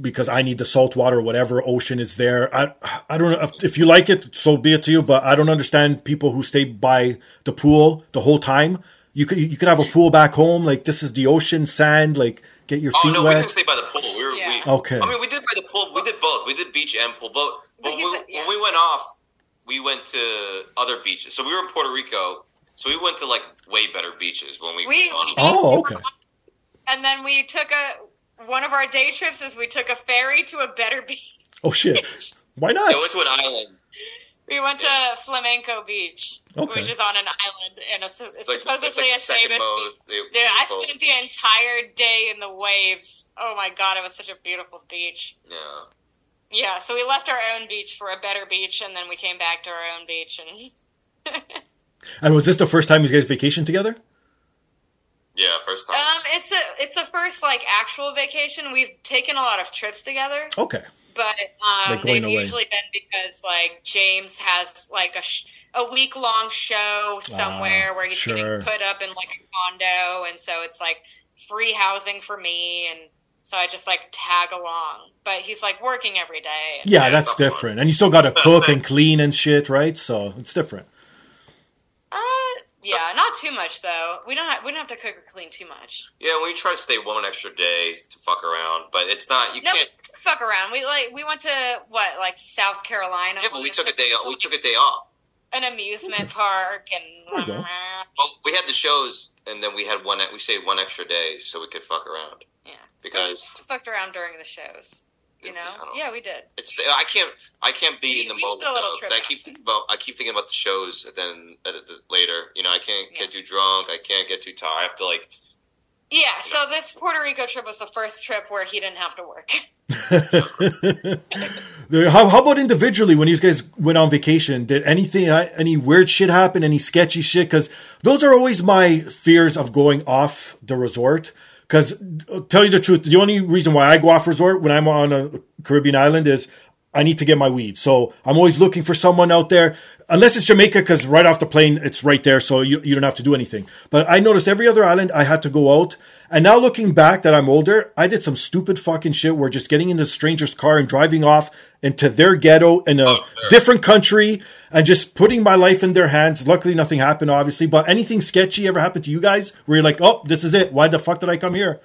because I need the salt water, whatever ocean is there. I I don't know if, if you like it, so be it to you. But I don't understand people who stay by the pool the whole time. You could you could have a pool back home, like this is the ocean, sand, like get your feet
Oh
feet
no, we
wet.
didn't stay by the pool. We were we,
Okay.
I mean, we did by the pool. We did both. We did beach and pool. But, but
But
when, we,
said- yeah.
when we went off, we went to other beaches. So we were in Puerto Rico. So we went to like way better beaches when we.
We-
went on-
Oh, okay.
And then we took a one of our day trips is we took a ferry to a better beach.
Oh shit! Why not?
I went to an island.
We went to Flamenco Beach,
Okay.
which is on an island, and it's, it's
It's like,
supposedly
it's like
a famous.
most.
beach. Dude, I spent the entire day in the waves. Oh my god, it was such a beautiful beach.
Yeah.
Yeah, so we left our own beach for a better beach, and then we came back to our own beach, and
And was this the first time you guys vacationed together?
Yeah, first time.
um, it's a it's the first like actual vacation. We've taken a lot of trips together,
Okay.
But um,
Like
they've
away.
usually been because like James has like a sh- a week long show somewhere where he's
sure.
getting put up in like a condo, and so it's like free housing for me, and so I just like tag along. But he's like working every day. and-
Yeah,
Yeah,
that's
it's not fun.
different. And you still got to cook and clean and shit, right? So it's different.
Uh, yeah, not too much though. We don't have, we don't have to cook or clean too much.
yeah, we try to stay one extra day to fuck around, but it's not. You
No,
can't.
We fuck around. We like we went to what like South Carolina.
Yeah, but we took a day. We took a day off.
an amusement park and.
There.
Well, we had the shows, and then we had one. We saved one extra day so we could fuck around
Yeah,
because
we fucked around during the shows. You know?
I don't-
Yeah, we did.
It's I can't I can't be
We-
in the
we
moment
a little
though, 'cause
trip
I keep thinking about I keep thinking about the shows and then uh, the- later. You know, I can't get too drunk. I can't get too tired. I have to like.
Yeah, so this Puerto Rico trip was the first trip where he didn't have to work.
How, how about individually when these guys went on vacation? Did anything, uh, any weird shit happen? Any sketchy shit? Because those are always my fears of going off the resort. Because tell you the truth, the only reason why I go off resort when I'm on a Caribbean island is I need to get my weed. So I'm always looking for someone out there, unless it's Jamaica, because right off the plane, it's right there. So you, you don't have to do anything. But I noticed every other island I had to go out. And now looking back that I'm older, I did some stupid fucking shit where just getting in the stranger's car and driving off into their ghetto in a
Oh, sure.
different country and just putting my life in their hands. Luckily, nothing happened, obviously. But anything sketchy ever happened to you guys where you're like, oh, this is it. Why the fuck did I come here?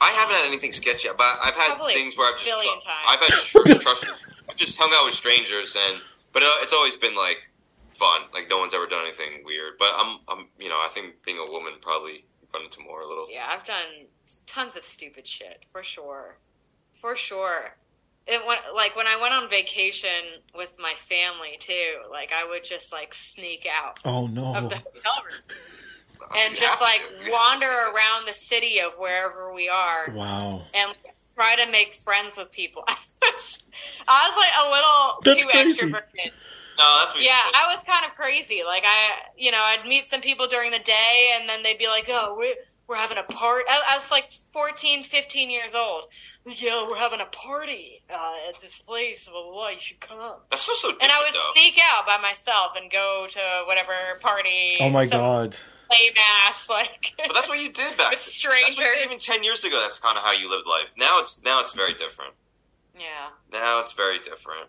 I haven't had anything sketchy, but I've had
Probably
things where I've just tr- I've had tr- trust. I've just hung out with strangers, and but uh, it's always been like fun. Like no one's ever done anything weird. But I'm I'm you know I think being a woman probably run into more a little.
Yeah, I've done tons of stupid shit for sure, for sure. It went like when I went on vacation with my family too. Like I would just like sneak out
Oh,
of
no.
the hotel room and just like
to. You have to
wander around the city of wherever we are
Wow.
and try to make friends with people. I was, I was like a little
That's
too
crazy.
extroverted.
No, that's what
Yeah, I was kind of crazy. Like I, you know, I'd meet some people during the day, and then they'd be like, "Oh, we're we're having a party." I, I was like 14, 15 years old. Yeah, we're having a party uh, at this place. Blah, blah, blah. You should come.
That's so so different
And I would
though.
sneak out by myself and go to whatever party.
Oh, my
some
God.
Lame ass like.
But that's what you did back.
With
That's what,
strangers.
even ten years ago, that's kind of how you lived life. Now it's now it's very different.
yeah.
Now it's very different.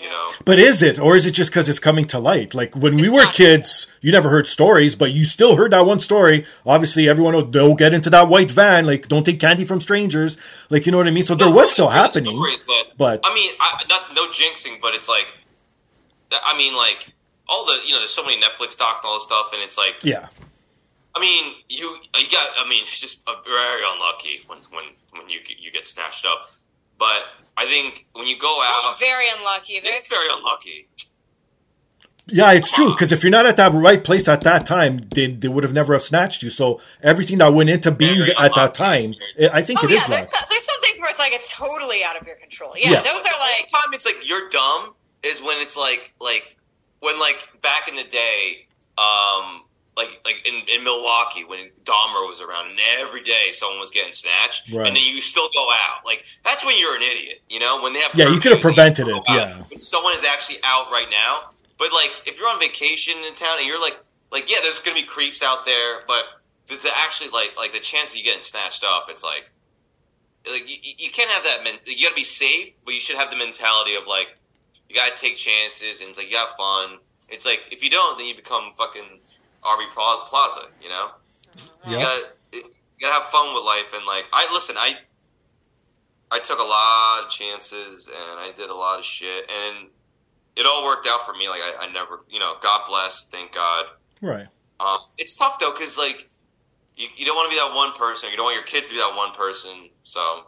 You know.
But is it, or is it just because it's coming to light? Like when we were
not.
kids, you never heard stories, but you still heard that one story. Obviously, everyone will they'll get into that white van. Like, don't take candy from strangers. Like, you know what I mean? So there was still
Stories,
happening.
but,
but-
I mean, I, not no jinxing, but it's like, I mean, like all the you know, there's so many Netflix docs and all this stuff, and it's like,
Yeah,
I mean, you you got, I mean, just uh, very unlucky when when when you get, you get snatched up, but I think when you go out,
Very unlucky. There's
it's very unlucky.
yeah, it's true. Because if you're not at that right place at that time, they, they would have never have snatched you. So everything that went into being
Very
at that time, it, I think
Oh
it
yeah,
is
there's
luck.
some, there's some things where it's like it's totally out of your control. Yeah,
Yeah.
those are like
only time it's like you're dumb is when it's like like when like back in the day, um, like like in, in Milwaukee when Dahmer was around, and every day someone was getting snatched,
Right.
and then you still go out. Like that's when you're an idiot, you know. When they have
Yeah, you could have prevented it, yeah.
When someone is actually out right now, but like if you're on vacation in town and you're like like yeah, there's gonna be creeps out there, but to, to actually like like the chance of you getting snatched up, it's like like you, you can't have that. Men- you gotta be safe, but you should have the mentality of like you gotta take chances and it's like you have fun. It's like if you don't, then you become fucking Aubrey Plaza. You know, you gotta you gotta have fun with life and like I listen. I I took a lot of chances and I did a lot of shit and it all worked out for me. Like I, I never, you know, God bless, thank God.
Right.
Um, it's tough though because like you, you don't want to be that one person. You don't want your kids to be that one person. So,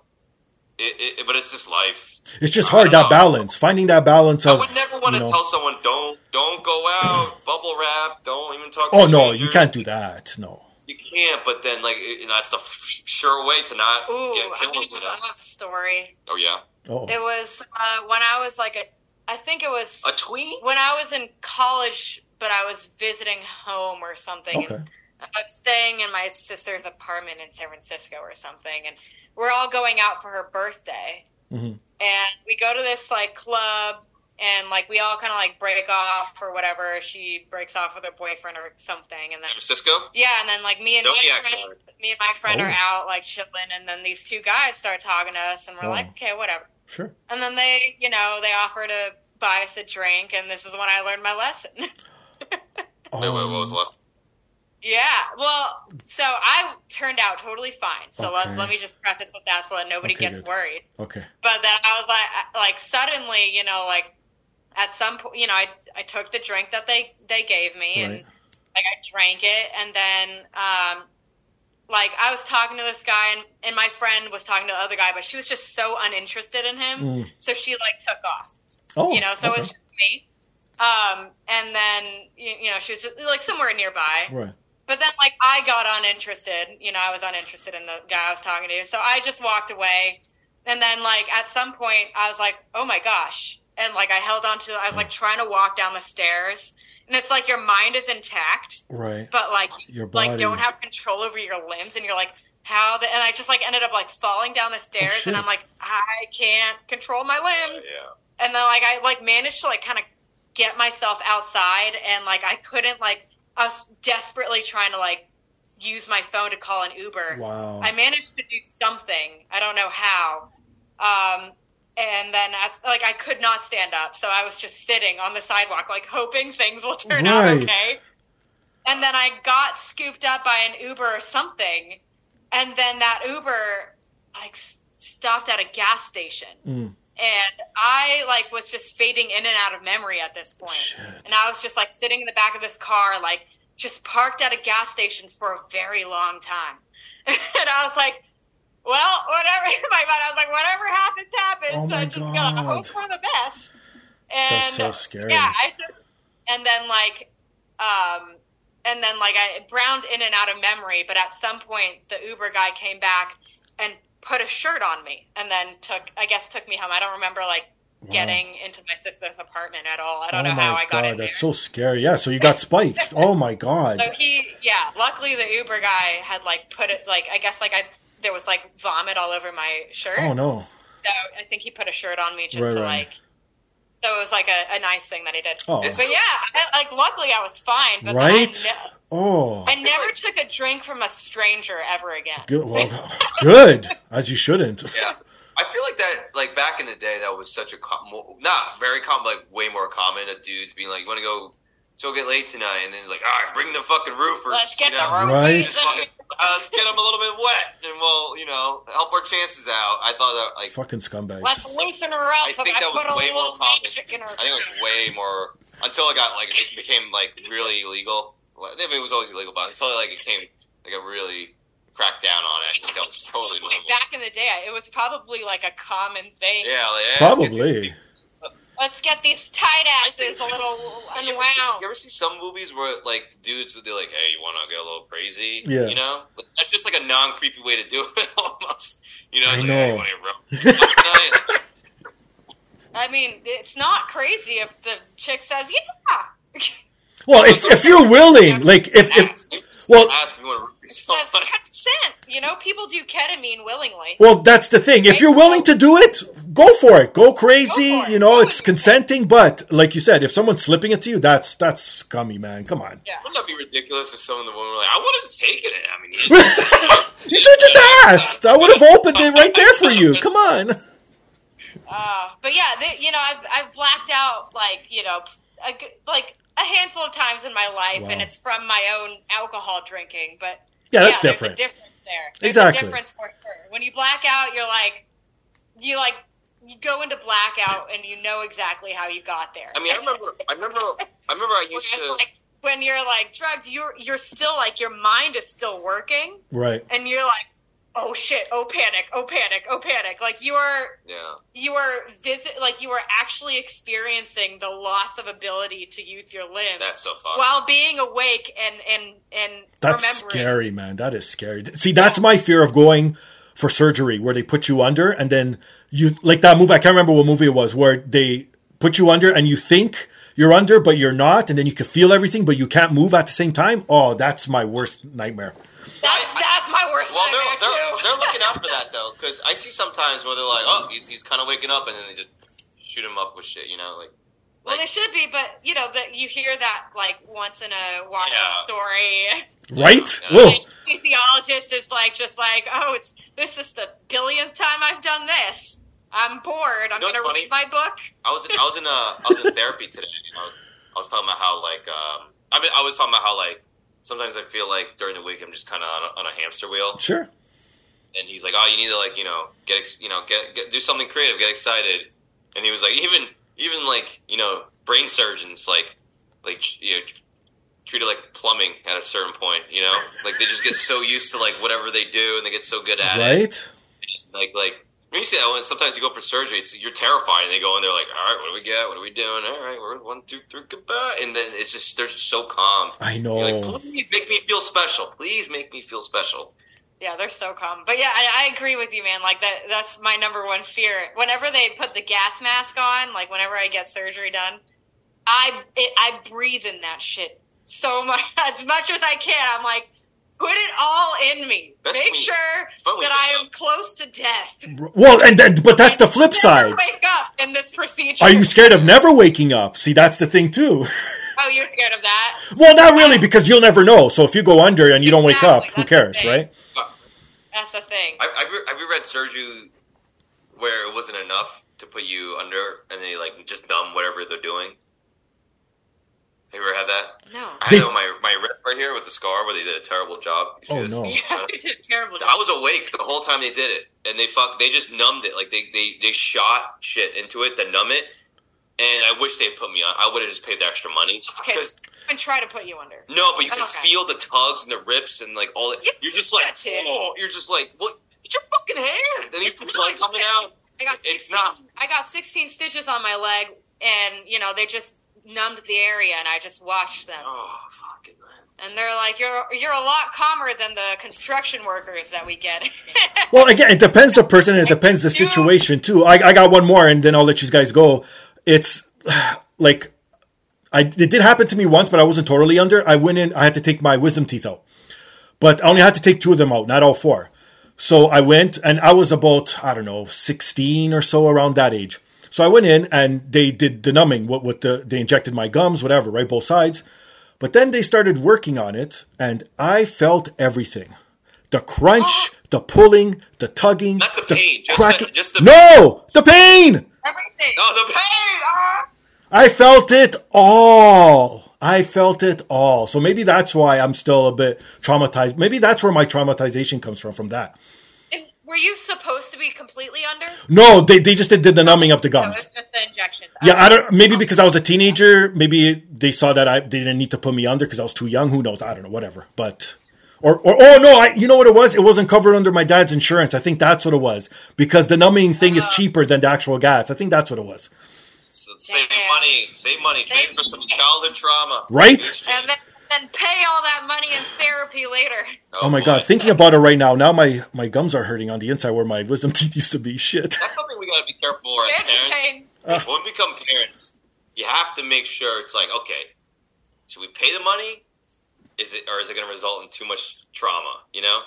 it, it, but it's just life.
It's just hard that
know.
balance, finding that balance Of,
I
of.
would never want to
know-
tell someone don't don't go out, bubble wrap, don't even talk. to
Oh no, you can't do that. No.
You can't. But then like you know, that's the f- sure way to not
Ooh,
get killed.
think I
know?
have a story.
Oh yeah,
Oh.
It was uh, when I was like a, I think it was
a tweet.
when I was in college, but I was visiting home or something.
Okay.
And I was staying in my sister's apartment in San Francisco or something, and we're all going out for her birthday.
Mhm.
And we go to this like club, and like we all kind of like break off or whatever. She breaks off with her boyfriend or something, and then
San Francisco.
yeah, and then like me and
Zodiac
my friend, me and my friend are
Oh.
out like chilling, and then these two guys start talking to us, and we're
Oh.
like, okay, whatever.
Sure.
And then they, you know, they offer to buy us a drink, and this is when I learned my lesson.
Wait, wait, what was the last?
Yeah, well, so I turned out totally fine. So
Okay.
let, let me just preface with that so that nobody
Okay,
gets
good.
worried.
Okay.
But then I was like, like suddenly, you know, like at some point, you know, I I took the drink that they they gave me, and
Right.
like I drank it, and then um, like I was talking to this guy, and and my friend was talking to the other guy, but she was just so uninterested in him,
Mm.
so she like took off
Oh.
you know, so
okay.
it was just me. Um, and then you, you know she was just like somewhere nearby.
Right.
But then like I got uninterested. You know, I was uninterested in the guy I was talking to, so I just walked away. And then like at some point I was like, oh my gosh, and like I held on to. I was like trying to walk down the stairs, and it's like your mind is intact,
Right.
but like
Your body.
like don't have control over your limbs, and you're like. How the, and I just like ended up like falling down the oh, stairs,
Oh,
and I'm like, I can't control my limbs
Yeah.
and then like I like managed to like kind of get myself outside and like I couldn't like I was desperately trying to like use my phone to call an Uber.
Wow.
I managed to do something. I don't know how. Um and then I, like I could not stand up, so I was just sitting on the sidewalk like hoping things will turn out okay. And then I got scooped up by an Uber or something. And then that Uber like s- stopped at a gas station
Mm.
And I like was just fading in and out of memory at this point.
Shit.
And I was just like sitting in the back of this car, like just parked at a gas station for a very long time. and I was like, well, whatever. In my mind, I was like, whatever happens, happens.
Oh my
I just gotta
God.
hope for the best. And
That's so scary.
yeah, I just and then like um and then like I browned in and out of memory, but at some point the Uber guy came back and put a shirt on me and then took I guess took me home. I don't remember like getting into my sister's apartment at all. I don't
oh
know how I got
god,
in there.
that's so scary. Yeah, so you got spiked. oh my god.
So he, yeah. Luckily, the Uber guy had like put it like I guess like I there was like vomit all over my shirt.
Oh no.
So I think he put a shirt on me just
Right,
to
right.
like. So it was like a, a nice thing that he did.
Oh.
But yeah, I, like luckily I was fine. But
Right?
then I,
Oh.
I never took a drink from a stranger ever again.
Good. Well, good. As you shouldn't.
Yeah. I feel like that, like back in the day, that was such a com- mo- not very common, like way more common. Of dudes being like, "You want to go, so get late tonight," and then like, "All right, bring the fucking roofies."
Let's get
you
the
know?
Right.
Fucking, uh, let's get them a little bit wet, and we'll, you know, help our chances out. I thought that, like,
Fucking scumbag.
Let's loosen her up.
I
up.
think
I
that was
put a
way more common.
magic in her.
I think it was way more until it got like it became like really illegal. Well, I mean, it was always illegal, but until like it came like a really cracked down on it, I think that was totally normal.
Like back in the day, it was probably like a common thing.
Yeah, like, yeah, let's get these
Probably.
Let's get these tight asses a little
You ever, see,
unwound.
you ever see some movies where like dudes would be like, "Hey, you want to get a little crazy?"
Yeah.
You know, that's just like a non creepy way to do it almost. You know,
I
it's like,
know.
Hey, you want to get real tonight?
I mean, it's not crazy if the chick says, "Yeah."
Well, if, if you're willing, like if, if Well-
ask if you want to root yourself.
That's consent. You know, people do ketamine willingly.
well, that's the thing. If you're willing to do it, go for it. Go crazy.
Go it.
You know,
Go
it's
with it.
consenting. But like you said, if someone's slipping it to you, that's that's scummy, man. Come on.
Yeah.
Wouldn't that be ridiculous if someone the woman were like, I would have just taken it? I mean, you-
You should just asked. I would have opened it right there for you. Come on.
Uh, but yeah, they, you know, I've, I've blacked out like you know, a, g- like a handful of times in my life,
Wow.
and it's from my own alcohol drinking. But
Yeah, that's
there's
different.
a difference there. There's
Exactly.
a difference for sure. When you black out, you're like, you like, you go into blackout, and you know exactly how you got there.
I mean, I remember, I remember, I remember I used
Whereas,
to.
like when you're like drugged, you're you're still like your mind is still working,
Right.
and you're like, oh shit, oh panic, oh panic, oh panic. Like you are
Yeah.
you are visit like you are actually experiencing the loss of ability to use your limbs
That's so fun.
while being awake and and and
That's
remembering.
scary, man. That is scary. See, that's my fear of going for surgery where they put you under and then you like that movie. I can't remember what movie it was where they put you under and you think you're under, but you're not, and then you can feel everything, but you can't move at the same time. Oh, that's my worst nightmare.
That's that's my worst
Well,
nightmare
they're, they're,
too.
they're looking out for that though, because I see sometimes where they're like, "Oh, he's, he's kind of waking up," and then they just shoot him up with shit, you know, like.
well,
like
they should be, but you know that you hear that like once in a while
Yeah.
story.
Right?
Yeah.
Whoa.
Like, Anesthesiologist is like just like, oh, it's this is the billionth time I've done this. I'm bored. I'm
You know
gonna
funny?
read my book.
I was in, I was in uh, I was in therapy today. You know, I was talking about how like um, I mean, I was talking about how like sometimes I feel like during the week I'm just kind of on, a- on a hamster wheel,
Sure.
and he's like, "Oh, you need to like you know get ex- you know get, get do something creative, get excited," and he was like, even even like you know brain surgeons like like you know treat it like plumbing at a certain point, you know, like they just get so used to like whatever they do and they get so good at it,
Right?
like like. When you see that, when sometimes you go for surgery, it's, you're terrified, and they go in there like, "All right, what do we get? What are we doing? All right, we're one, two, three, goodbye." And then it's just they're just so calm.
I know.
You're like, please make me feel special. Please make me feel special.
Yeah, they're so calm. But yeah, I, I agree with you, man. Like that that's my number one fear. Whenever they put the gas mask on, like whenever I get surgery done, I it, I breathe in that shit so much as much as I can. I'm like, put it all in me.
That's
Make
sweet.
sure
It's
that I am close to death.
Well, and then, but that's the flip
Never
side.
Wake up in this procedure.
Are you scared of never waking up? See, that's the thing too.
Oh, you're scared of that?
Well, not really, because you'll never know. So if you go under and you don't wake up,
Exactly,
who cares, right?
That's the thing.
I, I've, re- I've read surgery where it wasn't enough to put you under, and they like just numb whatever they're doing. Have you ever had that?
No.
I
They-
had my my rib right here with the scar where they did a terrible job. You see
Oh,
this?
no.
Yeah, uh, you did a terrible.
I was awake the whole time they did it, and they fuck. They just numbed it, like they they they shot shit into it to numb it. And I wish they would put me on. I would have just paid the extra money.
Okay,
'Cause-
and try to put you under.
no, but you can
Okay.
feel the tugs and the rips and like all that.
Yeah,
You're just like, oh, you're just like, what? It's your fucking hand, and you
It's
feel like coming out.
I got
It's not.
I got 16 stitches on my leg, and you know they just numbed the area, and I just watched them.
Oh, fucking man.
And they're like, "You're you're a lot calmer than the construction workers that we get."
Well, again, it depends the person and it depends the situation too. I, I got one more and then I'll let you guys go. It's like, I it did happen to me once, but I wasn't totally under. I went in, I had to take my wisdom teeth out, but I only had to take two of them out, not all four. So I went and I was about, I don't know, 16 or so around that age. So I went in and they did the numbing, what, what the, they injected my gums, whatever, right? Both sides. But then they started working on it and I felt everything. The crunch, the pulling, the tugging,
Not the pain, just the- just the-
no, the pain.
Everything.
Oh, the pain! Ah!
I felt it all. I felt it all. So maybe that's why I'm still a bit traumatized. Maybe that's where my traumatization comes from, from that.
If- were you supposed to be completely under?
No, they, they just did did the numbing of the
No,
gums.
it's just the injections.
Yeah, I don't. Maybe because I was a teenager, maybe they saw that I they didn't need to put me under because I was too young. Who knows? I don't know. Whatever. But or or oh no, I you know what it was? It wasn't covered under my dad's insurance. I think that's what it was because the numbing thing is uh-huh. cheaper than the actual gas. I think that's what it was.
So save money, save money,
Save
trade for some childhood trauma.
Right?
And then, then pay all that money in therapy later.
Oh my
boy.
god, thinking about it right now, now my my gums are hurting on the inside where my wisdom teeth used to be. Shit.
That's something we gotta be careful for as parents.
pain.
when we become parents, you have to make sure it's like, okay, should we pay pay the money? Is it or is it going to result in too much trauma? You know,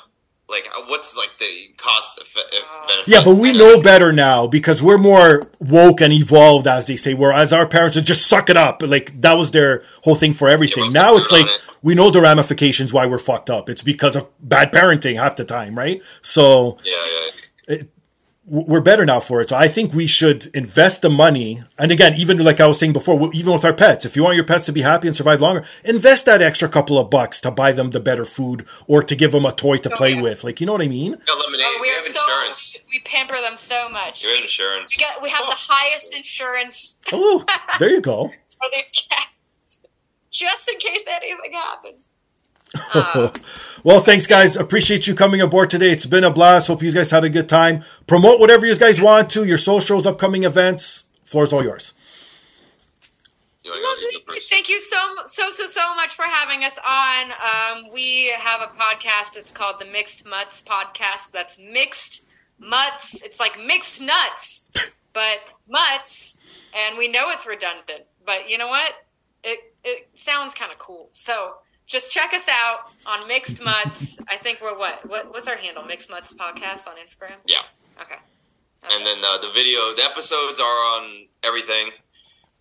like uh, what's like the cost effe- uh, benefit?
Yeah, but we know better now because we're more woke and evolved, as they say. Whereas our parents would just suck it up. Like that was their whole thing for everything.
Yeah,
now it's like
it.
We know the ramifications why we're fucked up. It's because of bad parenting half the time, right? So
Yeah, yeah.
we're better now for it. So I think we should invest the money. And again, even like I was saying before, even with our pets, if you want your pets to be happy and survive longer, invest that extra couple of bucks to buy them the better food or to give them a toy to oh, play
yeah.
with. Like, you know what I mean?
We.
Oh,
we
we are
have
so
insurance.
we pamper them so much.
We have insurance.
We, got, we have the highest insurance
Oh, there you go.
for these cats, just in case anything happens. Uh,
well, thanks, guys. Appreciate you coming aboard today. It's been a blast. Hope you guys had a good time. Promote whatever you guys want to, your socials, upcoming events. Floor's all yours.
You wanna go
Lovely.
to the first?
Thank you so so so so much for having us on. Um, we have a podcast. It's called the Mixed Mutts Podcast. That's mixed mutts. It's like mixed nuts, but mutts. And we know it's redundant, but you know what? It it sounds kind of cool. So just check us out on Mixed Mutts. I think we're what what what's our handle? Mixed Mutts Podcast on Instagram.
Yeah.
Okay.
And then uh, the video, the episodes are on everything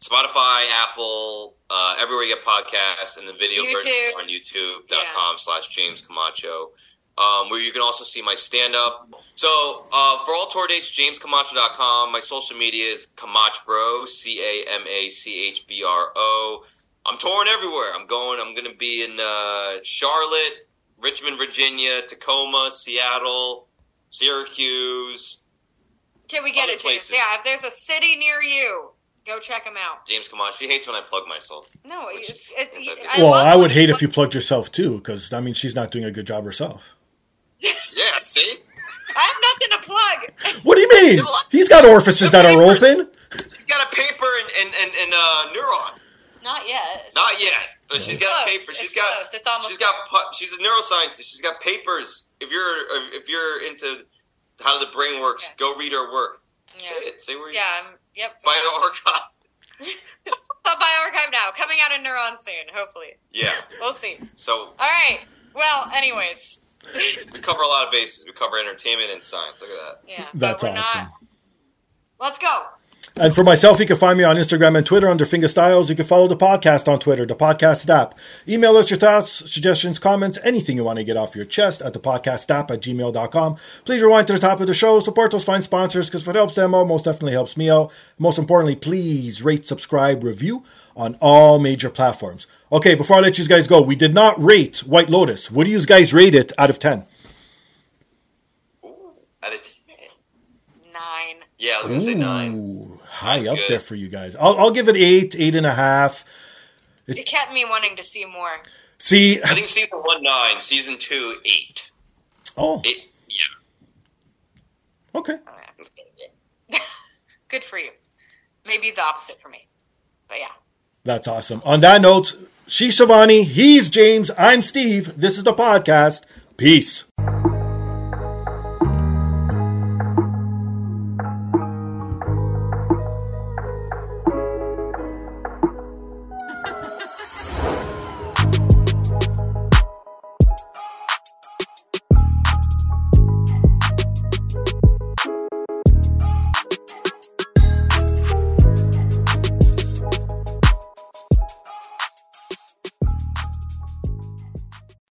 Spotify, Apple, uh, everywhere you get podcasts, and the video
YouTube.
versions on youtube.com slash James Camacho. Um, where you can also see my stand up. So, uh, for all tour dates, jamescamacho.com. My social media is Camacho Bro. C A M A C H B R O. I'm touring everywhere. I'm going, I'm going to be in uh, Charlotte, Richmond, Virginia, Tacoma, Seattle, Syracuse.
Can we get
Other
it, James? Yeah, if there's a city near you, go check them out.
James come on. She hates when I plug myself.
No,
Which
it's,
is-
it,
it's.
I
well, I would hate
you
if you plugged yourself too, because I mean, she's not doing a good job herself.
Yeah, see?
I have nothing to plug.
What do you mean? He's got orifices that are open.
He's got a paper and, and, and, and uh, neuron.
Not yet.
Not yet. But she's got a
Close.
paper. She's
It's
got.
close. It's almost
she's got. pu- She's a neuroscientist. She's got papers. If you're if you're into how the brain works,
Yeah.
go read her work.
Yeah.
Say it. Say where. You,
Yeah. I'm, yep. bioRxiv. bioRxiv now, coming out in Neuron soon. Hopefully,
Yeah.
we'll see.
So
All right. Well, anyways,
we cover a lot of bases. We cover entertainment and science. Look at that.
yeah.
That's awesome.
Not... Let's go.
And for myself, you can find me on Instagram and Twitter under Fingastylz. You can follow the podcast on Twitter, dapodcastdap. Email us your thoughts, suggestions, comments, anything you want to get off your chest at dapodcastdap at gmail.com. Please rewind to the top of the show. Support those fine sponsors because if it helps them out, most definitely helps me out. Most importantly, please rate, subscribe, review on all major platforms. Okay, before I let you guys go, we did not rate White Lotus. What do you guys rate it out of 10?
Out of ten.
Nine.
Yeah, I was gonna say nine.
High
That's
up
good.
there for you guys. I'll, I'll give it eight, eight and a half.
It kept me wanting to see more.
See,
I think season one nine, season two eight.
oh,
Eight. Yeah.
okay.
Good for you. Maybe the opposite for me. But yeah.
That's awesome. On that note, she's Shivani, he's James, I'm Steve. This is the podcast. Peace.